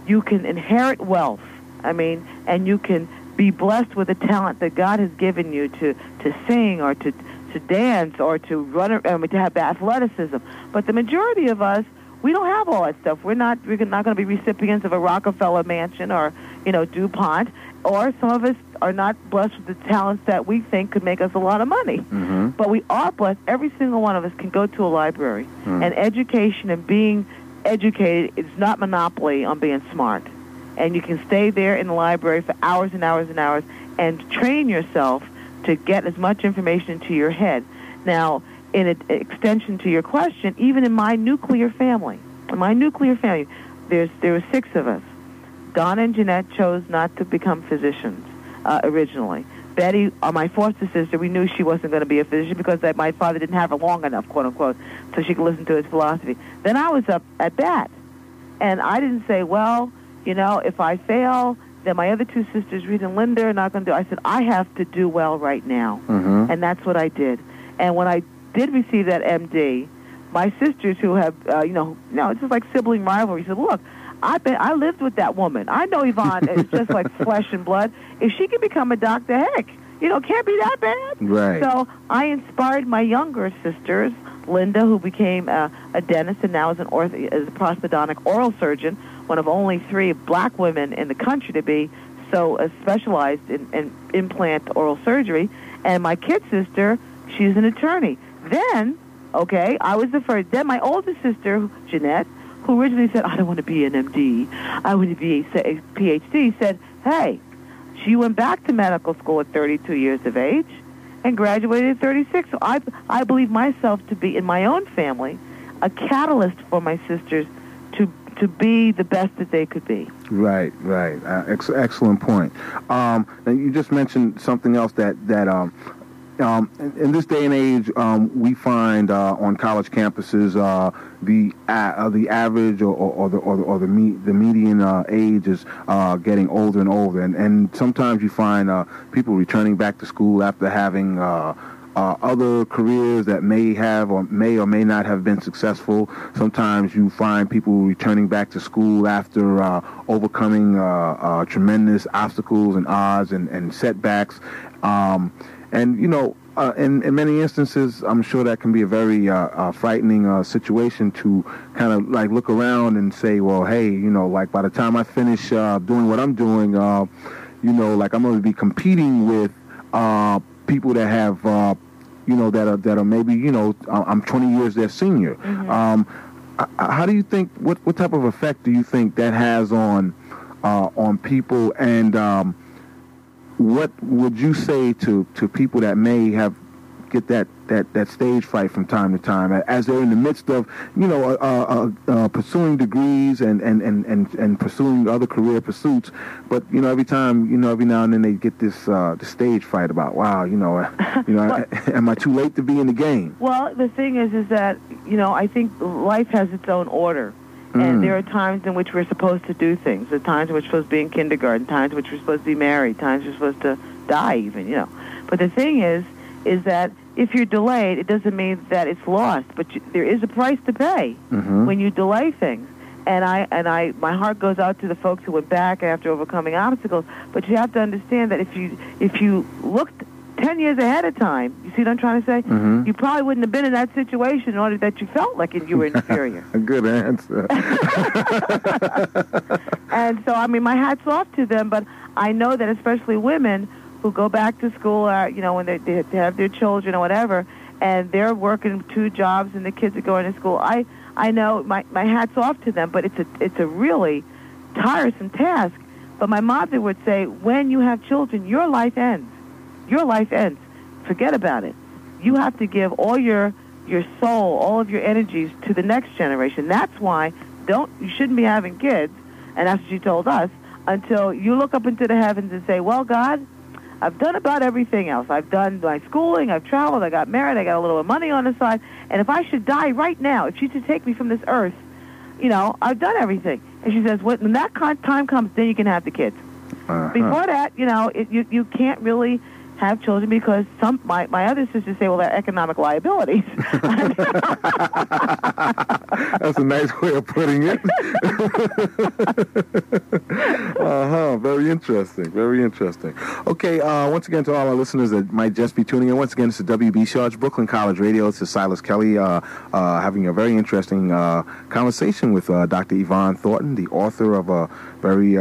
you can inherit wealth. I mean, and you can be blessed with a talent that God has given you to, to sing or to, to dance or to run, I mean, to have athleticism. But the majority of us, we don't have all that stuff. We're not, we're not going to be recipients of a Rockefeller mansion or, you know, DuPont. Or some of us are not blessed with the talents that we think could make us a lot of money. Mm-hmm. But we are blessed. Every single one of us can go to a library. Hmm. And education and being educated is not monopoly on being smart. And you can stay there in the library for hours and hours and hours and train yourself to get as much information into your head. Now, in an extension to your question, even in my nuclear family, in my nuclear family, there's there were six of us. Donna and Jeanette chose not to become physicians uh, originally. Betty, uh, my foster sister, we knew she wasn't going to be a physician because that my father didn't have her long enough, quote unquote, so she could listen to his philosophy. Then I was up at bat, and I didn't say, well, you know, if I fail, then my other two sisters, Rita and Linda, are not going to do. I said I have to do well right now, Mm-hmm. and that's what I did. And when I did receive that MD, my sisters who have, uh, you know, no, it's just like sibling rivalry. Said, look, I been, I lived with that woman. I know Yvonne is just like flesh and blood. If she can become a doctor, heck, you know, it can't be that bad. Right. So I inspired my younger sisters, Linda, who became a, a dentist and now is an ortho, is a prosthodontic oral surgeon, one of only three black women in the country to be so uh, specialized in, in implant oral surgery. And my kid sister, she's an attorney. Then, okay, I was the first. Then my older sister, Jeanette, who originally said, I don't want to be an MD, I want to be a, PhD, said, hey, she went back to medical school at 32 years of age and graduated at 36. So I, I believe myself to be, in my own family, a catalyst for my sisters to, to be the best that they could be. Right, right. Uh, ex- excellent point. Um, you just mentioned something else that that um, um, in, in this day and age, um, we find uh, on college campuses uh, the uh, the average or, or, or the or the, or the, me- the median uh, age is uh, getting older and older, and, and sometimes you find uh, people returning back to school after having. Uh, other careers that may have or may or may not have been successful. Sometimes you find people returning back to school after uh, overcoming uh, tremendous obstacles and odds and, and setbacks. Um, and, you know, uh, in, in many instances, I'm sure that can be a very uh, uh, frightening uh, situation to kind of like look around and say, well, hey, you know, like by the time I finish uh, doing what I'm doing, uh, you know, like I'm going to be competing with uh, people that have, uh, you know, that are that are maybe, you know, I'm 20 years their senior. Um, uh, how do you think? What what type of effect do you think that has on uh, on people? And um, what would you say to to people that may have get that, that, that stage fright from time to time as they're in the midst of, you know, uh, uh, uh, pursuing degrees and, and, and, and, and pursuing other career pursuits. But, you know, every time, you know, every now and then they get this, uh, the stage fright about, wow, you know, you know, well, am I too late to be in the game? Well, the thing is, is that, you know, I think life has its own order. And mm. there are times in which we're supposed to do things. There are times in which we're supposed to be in kindergarten, times in which we're supposed to be married, times we're supposed to die even, you know. But the thing is, is that if you're delayed, it doesn't mean that it's lost, but you, there is a price to pay mm-hmm. when you delay things. And I and I, my heart goes out to the folks who went back after overcoming obstacles. But you have to understand that if you if you looked ten years ahead of time, you see what I'm trying to say? Mm-hmm. You probably wouldn't have been in that situation in order that you felt like you were inferior. a good answer. and so, I mean, my hat's off to them. But I know that especially women who go back to school, uh, you know, when they, they have their children or whatever, and they're working two jobs and the kids are going to school. I I know my my hats off to them, but it's a it's a really tiresome task. But my mother would say, when you have children, your life ends. Your life ends. Forget about it. You have to give all your your soul, all of your energies to the next generation. That's why don't you shouldn't be having kids, and that's what she told us until you look up into the heavens and say, "Well, God, I've done about everything else. I've done my schooling, I've traveled, I got married, I got a little bit of money on the side. And if I should die right now, if she should take me from this earth, you know, I've done everything. And she says, when that time comes, then you can have the kids. Uh-huh. Before that, you know, it, you you can't really have children because some my, my other sisters say, well, they're economic liabilities. That's a nice way of putting it. uh huh. Very interesting. Very interesting. Okay. Uh, once again, to all our listeners that might just be tuning in, once again, it's the WBCR, Brooklyn College Radio. This is Silas Kelly uh, uh, having a very interesting uh, conversation with uh, Dr. Yvonne Thornton, the author of a very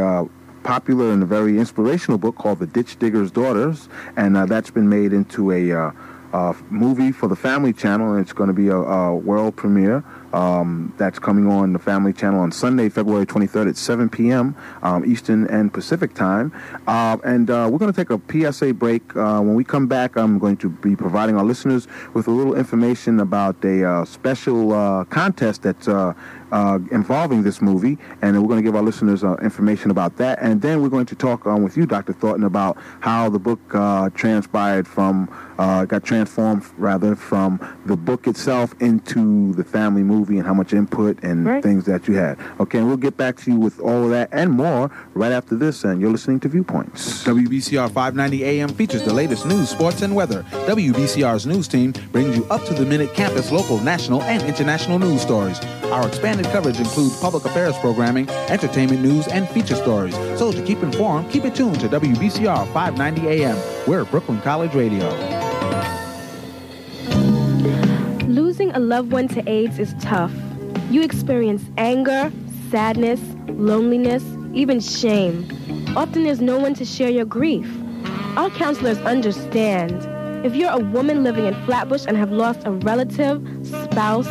popular and a very inspirational book called The Ditch Digger's Daughters, and uh, that's been made into a uh, movie for the Family Channel, and it's going to be a, a world premiere. Um, that's coming on the Family Channel on Sunday, February 23rd at 7 p.m. Um, Eastern and Pacific time. Uh, and uh, we're going to take a PSA break. Uh, when we come back, I'm going to be providing our listeners with a little information about a uh, special uh, contest that's uh, involving this movie. And we're going to give our listeners information about that. And then we're going to talk um, with you, Dr. Thornton, about how the book transpired from, got transformed rather from the book itself into the family movie movie and how much input and right. things that you had. Okay, and we'll get back to you with all of that and more right after this. And you're listening to Viewpoints. WBCR 590 AM features the latest news, sports, and weather. WBCR's news team brings you up to the minute campus, local, national, and international news stories. Our expanded coverage includes public affairs programming, entertainment news, and feature stories. So to keep informed, keep it tuned to WBCR 590 AM. We're Brooklyn College Radio. Losing a loved one to AIDS is tough. You experience anger, sadness, loneliness, even shame. Often there's no one to share your grief. Our counselors understand. If you're a woman living in Flatbush and have lost a relative, spouse,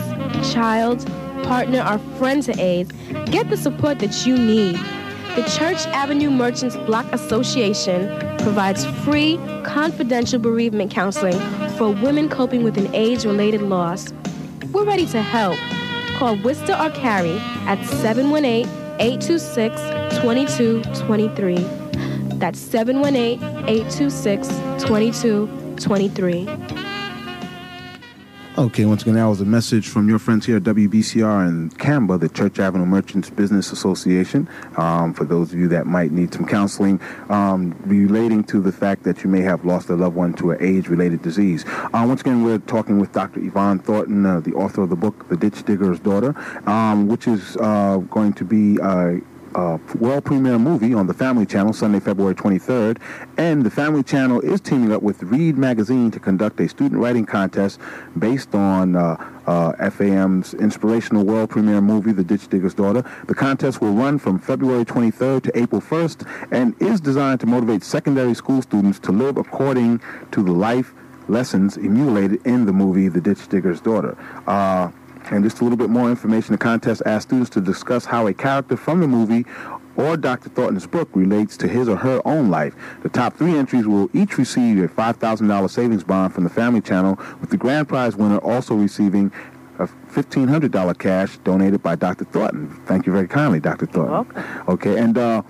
child, partner, or friend to AIDS, get the support that you need. The Church Avenue Merchants Block Association provides free, confidential bereavement counseling for women coping with an AIDS-related loss. We're ready to help. Call Worcester or Carrie at 718-826-2223. That's 718-826-2223. Okay, once again, that was a message from your friends here at WBCR and CAMBA, the Church Avenue Merchants Business Association. Um, for those of you that might need some counseling um, relating to the fact that you may have lost a loved one to an age-related disease. Uh, once again, we're talking with Dr. Yvonne Thornton, uh, the author of the book, The Ditch Digger's Daughter, um, which is uh, going to be uh, uh, world premiere movie on the Family Channel Sunday, February 23rd. And the Family Channel is teaming up with READ Magazine to conduct a student writing contest based on uh, uh, FAM's inspirational world premiere movie, The Ditch Digger's Daughter. The contest will run from February 23rd to April 1st and is designed to motivate secondary school students to live according to the life lessons emulated in the movie The Ditch Digger's Daughter. And just a little bit more information, the contest asks students to discuss how a character from the movie or Dr. Thornton's book relates to his or her own life. The top three entries will each receive a $5,000 savings bond from the Family Channel, with the grand prize winner also receiving a $1,500 cash donated by Dr. Thornton. Thank you very kindly, Dr. Thornton. Okay, and uh,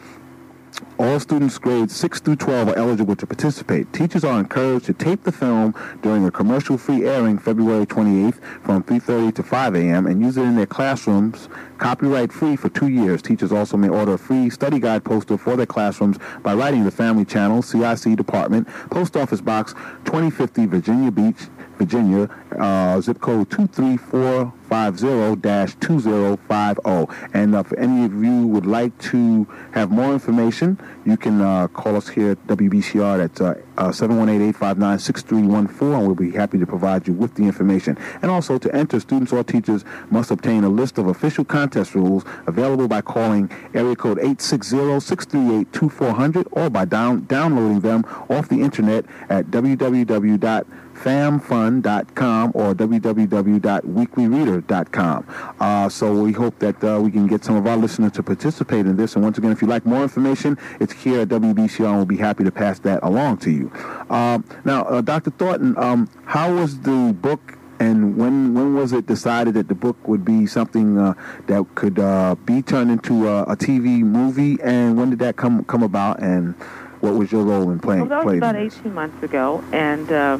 all students grades 6 through 12 are eligible to participate. Teachers are encouraged to tape the film during a commercial-free airing February 28th from 3.30 to 5 a.m. and use it in their classrooms copyright-free for two years. Teachers also may order a free study guide poster for their classrooms by writing the Family Channel, CIC Department, Post Office Box 2050, Virginia Beach, Virginia, uh, zip code 23450-2050. And uh, if any of you would like to have more information, you can uh, call us here at WBCR at uh, uh, 718-859-6314, and we'll be happy to provide you with the information. And also, to enter, students or teachers must obtain a list of official contest rules available by calling area code 860-638-2400 or by down- downloading them off the internet at www famfun.com or www.weeklyreader.com. Uh, so we hope that uh, we can get some of our listeners to participate in this. And once again, if you'd like more information, it's here at WBCR, and we'll be happy to pass that along to you. Um, now, uh, Dr. Thornton, um, how was the book and when when was it decided that the book would be something uh, that could uh, be turned into a, a TV movie? And when did that come come about? And what was your role in playing? Well, that was about 18 months ago, and uh,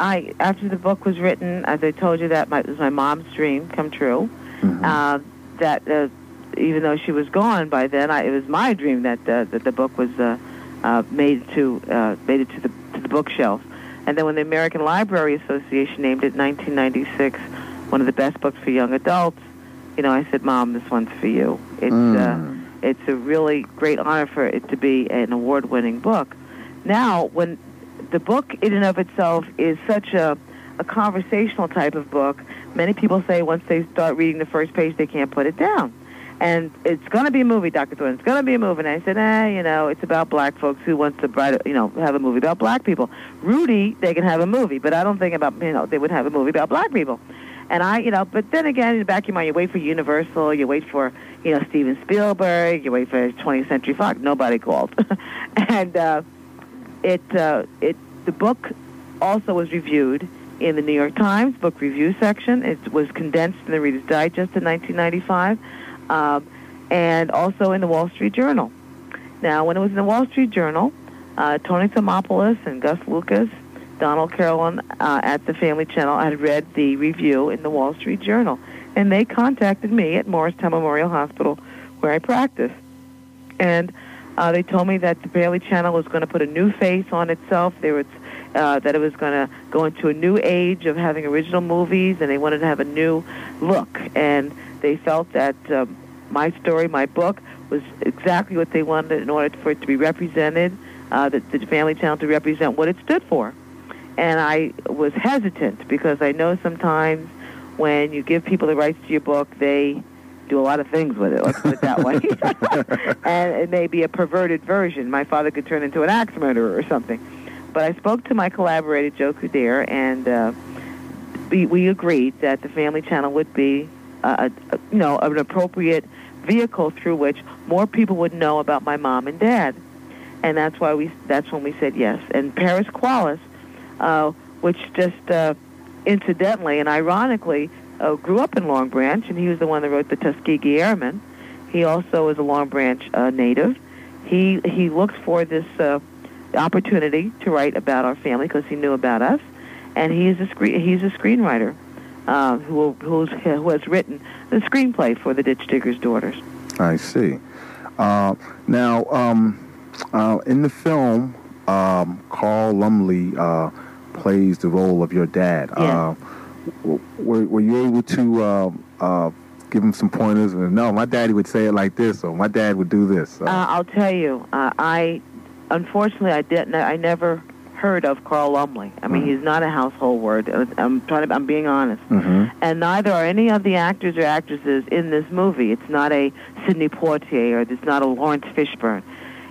I, after the book was written, as I told you, that my, it was my mom's dream come true. Mm-hmm. Uh, that uh, even though she was gone by then, I, it was my dream that uh, that the book was uh, uh, made to uh, made it to the to the bookshelf. And then when the American Library Association named it 1996 one of the best books for young adults, you know, I said, "Mom, this one's for you." It's uh, it's a really great honor for it to be an award-winning book. Now, when the book in and of itself is such a, a conversational type of book, many people say once they start reading the first page, they can't put it down. And it's going to be a movie, Dr. Thornton. It's going to be a movie. And I said, eh, you know, it's about black folks who wants to, write, you know, have a movie about black people. Rudy, they can have a movie, but I don't think about, you know, they would have a movie about black people. And I, you know, but then again, in the back of your mind, you wait for Universal, you wait for, you know, Steven Spielberg, you wait for 20th Century Fox. Nobody called. and uh, it, uh, it, the book also was reviewed in the New York Times book review section. It was condensed in the Reader's Digest in 1995, um, and also in the Wall Street Journal. Now, when it was in the Wall Street Journal, uh, Tony Tomopoulos and Gus Lucas, Donald Carolyn uh, at the Family Channel had read the review in the Wall Street Journal, and they contacted me at Morristown Memorial Hospital, where I practice, and uh, they told me that the Family Channel was going to put a new face on itself. They were, uh, that it was going to go into a new age of having original movies, and they wanted to have a new look. And they felt that um, my story, my book, was exactly what they wanted in order for it to be represented, uh, the, the Family Channel to represent what it stood for. And I was hesitant because I know sometimes when you give people the rights to your book, they do a lot of things with it. Let's put it that way. and it may be a perverted version. My father could turn into an axe murderer or something. But I spoke to my collaborator, Jo Coudert, and uh, we, we agreed that the Family Channel would be, uh, a, you know, an appropriate vehicle through which more people would know about my mom and dad. And that's why we. That's when we said yes. And Paris Qualles, uh, which just uh, incidentally and ironically uh, grew up in Long Branch, and he was the one that wrote the Tuskegee Airmen. He also is a Long Branch uh, native. He he looked for this uh, opportunity to write about our family because he knew about us, and he is a screen he's a screenwriter uh, who who's, who has written the screenplay for the Ditch Digger's Daughters. I see. Uh, now, um, uh, in the film, um, Carl Lumbly uh, plays the role of your dad. Uh, w- were, were you able to uh, uh, give him some pointers? No, my daddy would say it like this, or my dad would do this. Uh, I'll tell you, uh, I unfortunately I didn't. I never heard of Carl Lumbly. I mean, he's not a household word. Uh, I'm trying to. I'm being honest. Mm-hmm. And neither are any of the actors or actresses in this movie. It's not a Sidney Poitier or it's not a Laurence Fishburne.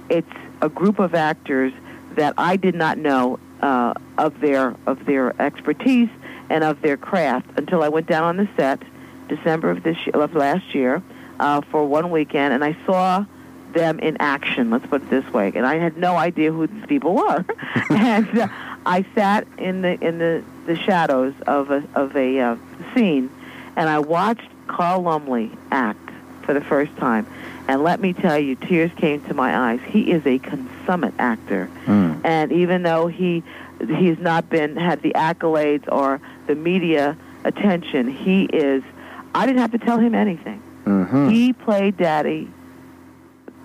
It's a group of actors that I did not know uh, of their of their expertise and of their craft until I went down on the set December of this year, of last year uh, for one weekend, and I saw them in action. Let's put it this way, and I had no idea who these people were, and uh, I sat in the in the, the shadows of a of a uh, scene, and I watched Carl Lumbly act for the first time. And let me tell you, tears came to my eyes. He is a consummate actor, Mm. and even though he he's not been had the accolades or the media attention, he is. I didn't have to tell him anything. Mm-hmm. He played Daddy.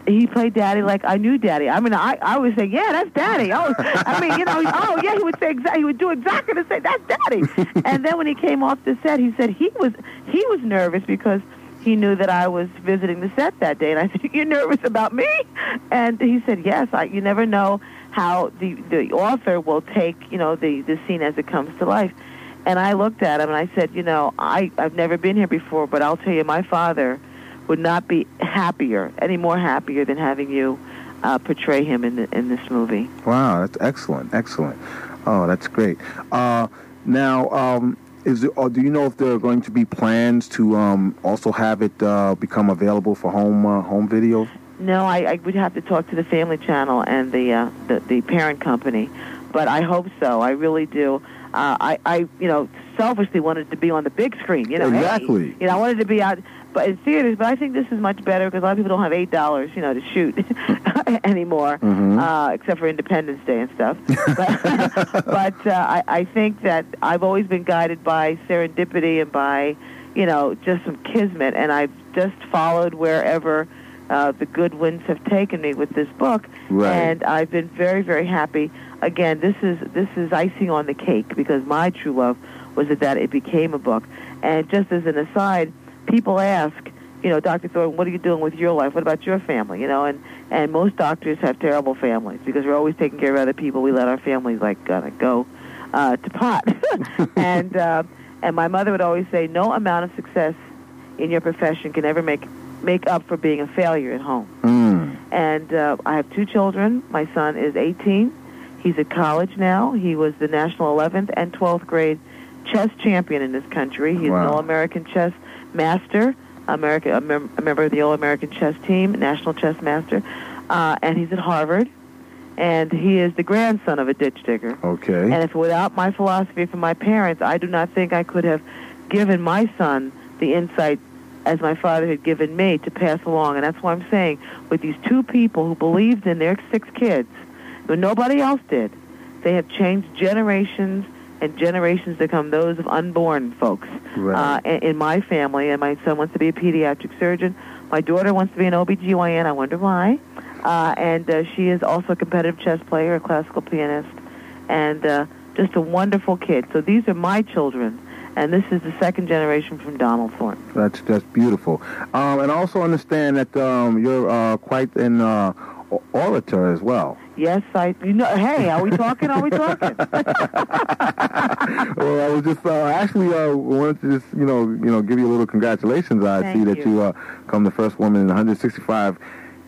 He played Daddy like I knew Daddy. I mean, I, I would say, yeah, that's Daddy. Oh, I mean, you know, oh yeah, he would say exactly. He would do exactly the same. That's Daddy. and then when he came off the set, he said he was he was nervous because he knew that I was visiting the set that day. And I said, you're nervous about me? And he said, yes. I, you never know how the the author will take you know the the scene as it comes to life. And I looked at him and I said, you know, I I've never been here before, but I'll tell you, my father would not be happier, any more happier than having you uh, portray him in the, in this movie. Wow, that's excellent, excellent. Oh, that's great. Uh, now, um, is it, or do you know if there are going to be plans to um, also have it uh, become available for home uh, home video? No, I, I would have to talk to the Family Channel and the uh, the, the parent company, but I hope so. I really do. Uh, I, I, you know, selfishly wanted to be on the big screen. You know, hey, Exactly. you know, I wanted to be out, but in theaters. But I think this is much better because a lot of people don't have eight dollars, you know, to shoot anymore, Mhm. uh, except for Independence Day and stuff. But, but uh, I, I think that I've always been guided by serendipity and by, you know, just some kismet, and I've just followed wherever uh, the good winds have taken me with this book, Right. and I've been very, very happy. Again, this is this is icing on the cake because my true love was that it became a book. And just as an aside, people ask, you know, Dr. Thornton, what are you doing with your life? What about your family? You know, and and most doctors have terrible families because we're always taking care of other people. We let our families like uh, go uh, to pot. and uh, and my mother would always say, no amount of success in your profession can ever make make up for being a failure at home. Mm. And uh, I have two children. My son is 18. He's at college now. He was the national 11th and 12th grade chess champion in this country. He's an All-American chess master, America, a, mem- a member of the All-American chess team, national chess master. Uh, and he's at Harvard. And he is the grandson of a ditch digger. Okay. And if without my philosophy from my parents, I do not think I could have given my son the insight as my father had given me to pass along. And that's why I'm saying, with these two people who believed in their six kids, when nobody else did, they have changed generations and generations to come, those of unborn folks Right. uh, in, my family. And my son wants to be a pediatric surgeon. My daughter wants to be an OBGYN. I wonder why. Uh, and uh, she is also a competitive chess player, a classical pianist, and uh, just a wonderful kid. So these are my children, and this is the second generation from Donald Thornton. That's that's beautiful. Um, and also understand that um, you're uh, quite an uh, orator as well. Yes, I. You know, hey, are we talking? Are we talking? well, I was just uh, actually uh, wanted to just you know you know give you a little congratulations. I Thank see that you. you uh, come the first woman in the 165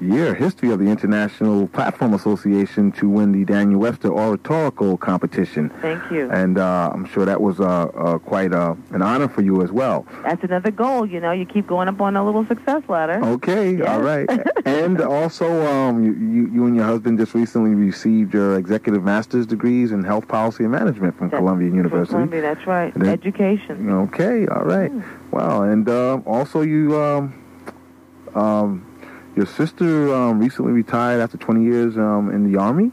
year history of the International Platform Association to win the Daniel Webster Oratorical Competition, Thank you. and uh, I'm sure that was uh, uh, quite uh, an honor for you as well. That's another goal. You know, you keep going up on a little success ladder. Okay, Yes. all right. and also, um, you, you, you and your husband just recently received your executive master's degrees in health policy and management from That- Columbia University. Columbia, that's right. Then- Education. Okay, all right. Wow, and um, also you, um, um, your sister um, recently retired after 20 years um, in the army.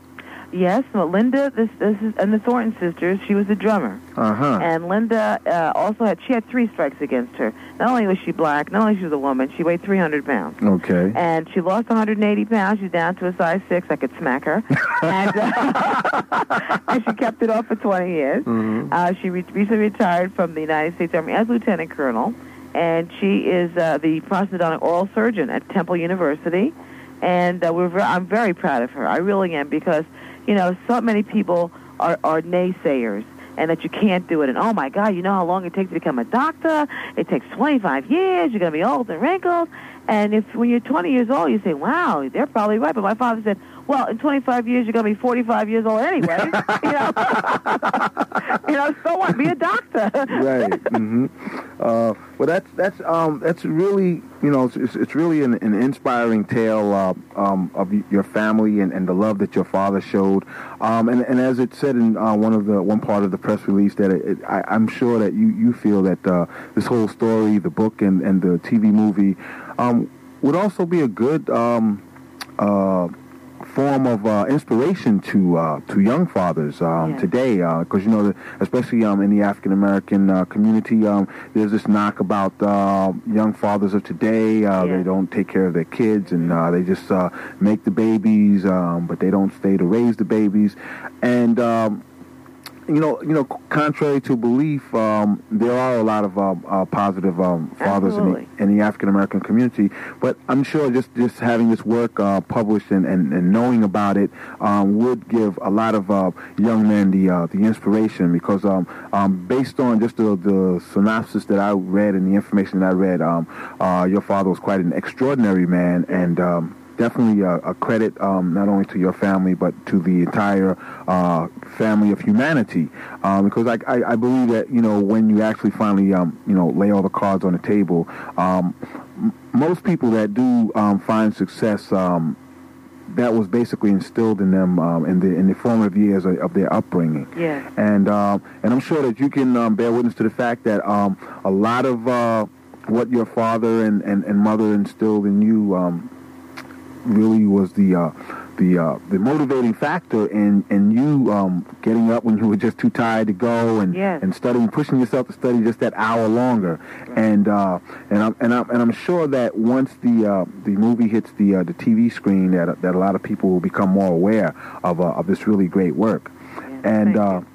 Yes, well, Linda, this this is, and the Thornton sisters. She was a drummer, Uh huh. and Linda uh, also had she had three strikes against her. Not only was she black, not only she was a woman, she weighed 300 pounds. Okay. and she lost 180 pounds. She's down to a size six. I could smack her, and, uh, and she kept it off for 20 years. Mhm. Uh, she re- recently retired from the United States Army as lieutenant colonel, and she is uh, the prosthodontic oral surgeon at Temple University. And uh, we're ver- I'm very proud of her. I really am because you know so many people are, are naysayers. And that you can't do it, and oh my God, you know how long it takes to become a doctor? It takes 25 years. You're gonna be old and wrinkled. And if when you're 20 years old, you say, "Wow, they're probably right." But my father said, "Well, in 25 years, you're gonna be 45 years old anyway." you know, you know, so what? Be a doctor. right. Mm-hmm. Uh, well, that's that's um, that's really you know it's, it's really an, an inspiring tale uh, um, of your family and, and the love that your father showed. Um, and, and as it said in uh, one of the one part of the press release, that it, it, I, am sure that you, you feel that uh, this whole story, the book and, and the TV movie, um, would also be a good um, uh, form of uh, inspiration to uh, to young fathers um, today, because uh, you know, especially um, in the African American uh, community, um, there's this knock about uh, young fathers of today. Yes. They don't take care of their kids, and they just make the babies, um, but they don't stay to raise the babies, and um, you know, you know, contrary to belief, um, there are a lot of uh, uh, positive um, fathers in the, in the, African American community. But I'm sure just, just having this work uh, published and, and, and, knowing about it um, would give a lot of uh, young men the uh, the inspiration because um, um, based on just the, the synopsis that I read and the information that I read, um, uh, your father was quite an extraordinary man and definitely a, a credit um, not only to your family but to the entire uh, family of humanity. Um, because I, I, I, believe that you know when you actually finally um, you know lay all the cards on the table, um, m- most people that do um, find success um, that was basically instilled in them um, in the in the formative years of, of their upbringing. Yeah. And um, and I'm sure that you can um, bear witness to the fact that um, a lot of uh, what your father and, and, and mother instilled in you really was the uh, the uh, the motivating factor in in you um, getting up when you were just too tired to go and yes. and studying, pushing yourself to study just that hour longer. Right. And uh, and I'm and I'm and I'm sure that once the uh, the movie hits the uh, the TV screen, that that a lot of people will become more aware of uh, of this really great work. Yes, and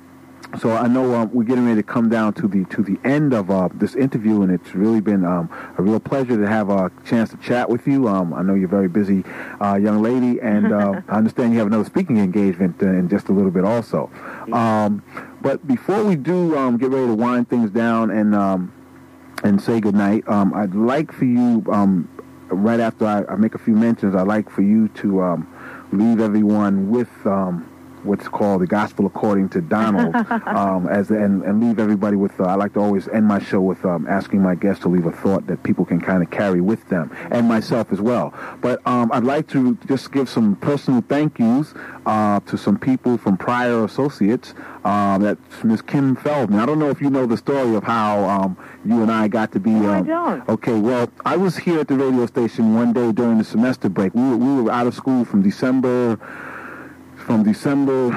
so I know um, we're getting ready to come down to the to the end of uh, this interview, and it's really been um, a real pleasure to have a chance to chat with you. Um, I know you're a very busy uh, young lady, and uh, I understand you have another speaking engagement in just a little bit also. Um, but before we do um, get ready to wind things down and um, and say goodnight, I'd like for you right after I, I, make a few mentions. I'd like for you to leave everyone with what's called the gospel according to Donald, um, as and, and leave everybody with. Uh, I like to always end my show with um, asking my guests to leave a thought that people can kind of carry with them, and myself as well. But um, I'd like to just give some personal thank yous uh, to some people from prior associates. Um, that's Miss Kim Feldman. I don't know if you know the story of how um, you and I got to be. No, I um, don't. Okay, well, I was here at the radio station one day during the semester break. We were, we were out of school from December from December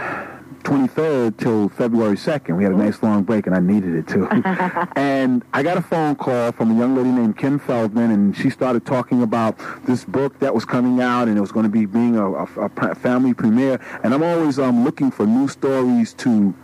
23rd till February 2nd. We had a nice long break, and I needed it too. and I got a phone call from a young lady named Kim Feldman, and she started talking about this book that was coming out, and it was going to be being a, a, a family premiere. And I'm always um, looking for new stories to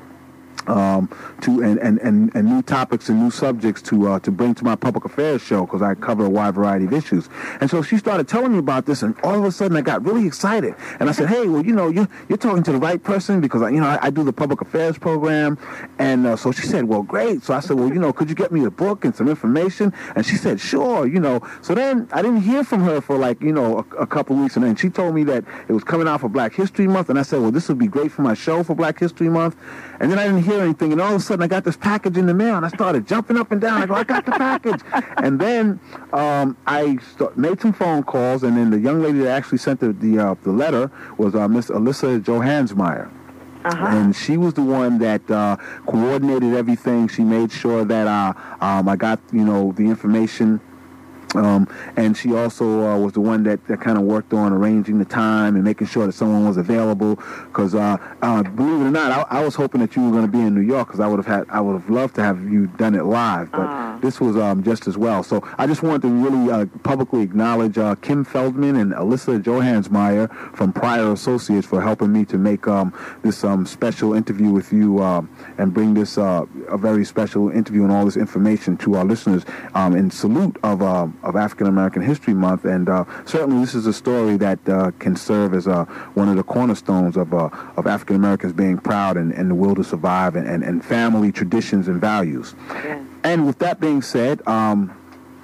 um, to and, and, and, and new topics and new subjects to uh, to bring to my public affairs show because I cover a wide variety of issues. And so she started telling me about this, and all of a sudden I got really excited. And I said, "Hey, well, you know, you you're talking to the right person because I, you know I, I do the public affairs program." And uh, so she said, "Well, great." So I said, "Well, you know, could you get me a book and some information?" And she said, "Sure." You know. So then I didn't hear from her for like you know a, a couple weeks, and then she told me that it was coming out for Black History Month, and I said, "Well, this would be great for my show for Black History Month." And then I didn't hear anything, and all of a sudden I got this package in the mail, and I started jumping up and down. I go, I got the package. and then um, I st- made some phone calls, and then the young lady that actually sent the the, uh, the letter was uh, Miss Alyssa Johansmeyer. Uh-huh. And she was the one that uh, coordinated everything. She made sure that uh, um, I got, you know, the information um, and she also uh, was the one that, that kind of worked on arranging the time and making sure that someone was available. Because uh, uh, believe it or not, I, I was hoping that you were going to be in New York because I would have had I would have loved to have you done it live, but uh. this was um, just as well. So I just wanted to really uh, publicly acknowledge uh, Kim Feldman and Alyssa Johansmeyer from Prior Associates for helping me to make um, this um, special interview with you and bring this a very special interview and all this information to our listeners um, in salute of. Of African American History Month, and uh, certainly this is a story that uh, can serve as uh, one of the cornerstones of uh, of African Americans being proud and, and the will to survive and, and, and family traditions and values. Yeah. And with that being said, um,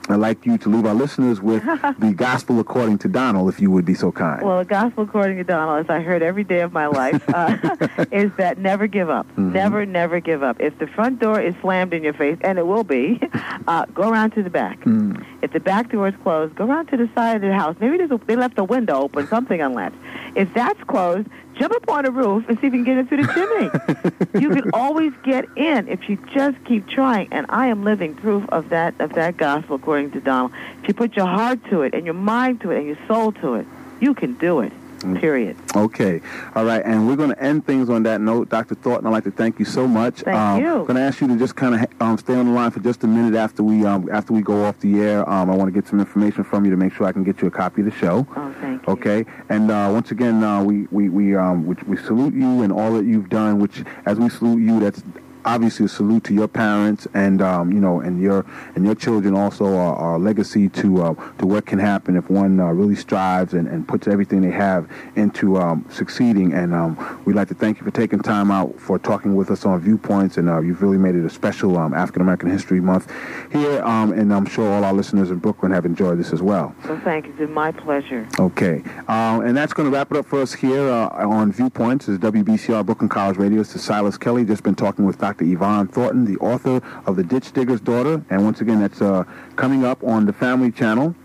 I'd like you to leave our listeners with the gospel according to Donald, if you would be so kind. Well, the gospel according to Donald, as I heard every day of my life, uh, is that never give up. Mm-hmm. Never, never give up. If the front door is slammed in your face, and it will be, uh, go around to the back. Mm. If the back door is closed, go around to the side of the house. Maybe there's a, they left the window open, something unlatched. If that's closed, jump up on the roof and see if you can get into the chimney. you can always get in if you just keep trying. And I am living proof of that of that gospel according to Donald. If you put your heart to it and your mind to it and your soul to it, you can do it. Mm. Period. Okay. All right. And we're going to end things on that note. Dr. Thornton, I'd like to thank you so much. Thank um, you. I'm going to ask you to just kind of um, stay on the line for just a minute after we um, after we go off the air. Um, I want to get some information from you to make sure I can get you a copy of the show. Oh, thank you. Okay. And uh, once again, uh, we we we, um, we we salute you and all that you've done. Which, as we salute you, that's obviously a salute to your parents and um, you know and your and your children also are, are a legacy to uh, to what can happen if one uh, really strives and, and puts everything they have into um, succeeding and um, we'd like to thank you for taking time out for talking with us on viewpoints and uh, you've really made it a special um, African American History Month here um, and I'm sure all our listeners in Brooklyn have enjoyed this as well. Well, thank you. It's been my pleasure. Okay, um, and that's going to wrap it up for us here uh, on Viewpoints. This is WBCR Brooklyn College Radio. This is Silas Kelly. Just been talking with Dr. Yvonne Thornton, the author of The Ditch Digger's Daughter. And once again, that's uh, coming up on the Family Channel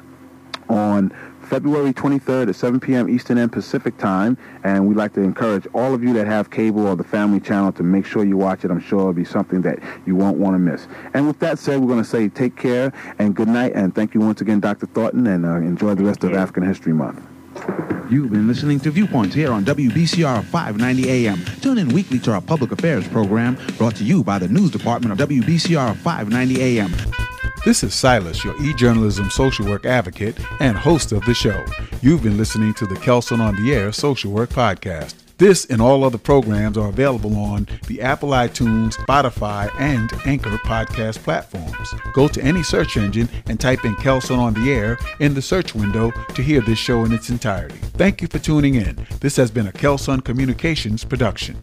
on February 23rd at 7 p.m. Eastern and Pacific time. And we'd like to encourage all of you that have cable or the Family Channel to make sure you watch it. I'm sure it'll be something that you won't want to miss. And with that said, we're going to say take care and good night. And thank you once again, Dr. Thornton, and uh, enjoy the rest of African History Month. You've been listening to Viewpoints here on WBCR 590 AM. Tune in weekly to our public affairs program brought to you by the news department of WBCR 590 AM. This is Silas, your e-journalism social work advocate and host of the show. You've been listening to the Kelson on the Air Social Work Podcast. This and all other programs are available on the Apple iTunes, Spotify, and Anchor podcast platforms. Go to any search engine and type in Kelson on the Air in the search window to hear this show in its entirety. Thank you for tuning in. This has been a Kelson Communications production.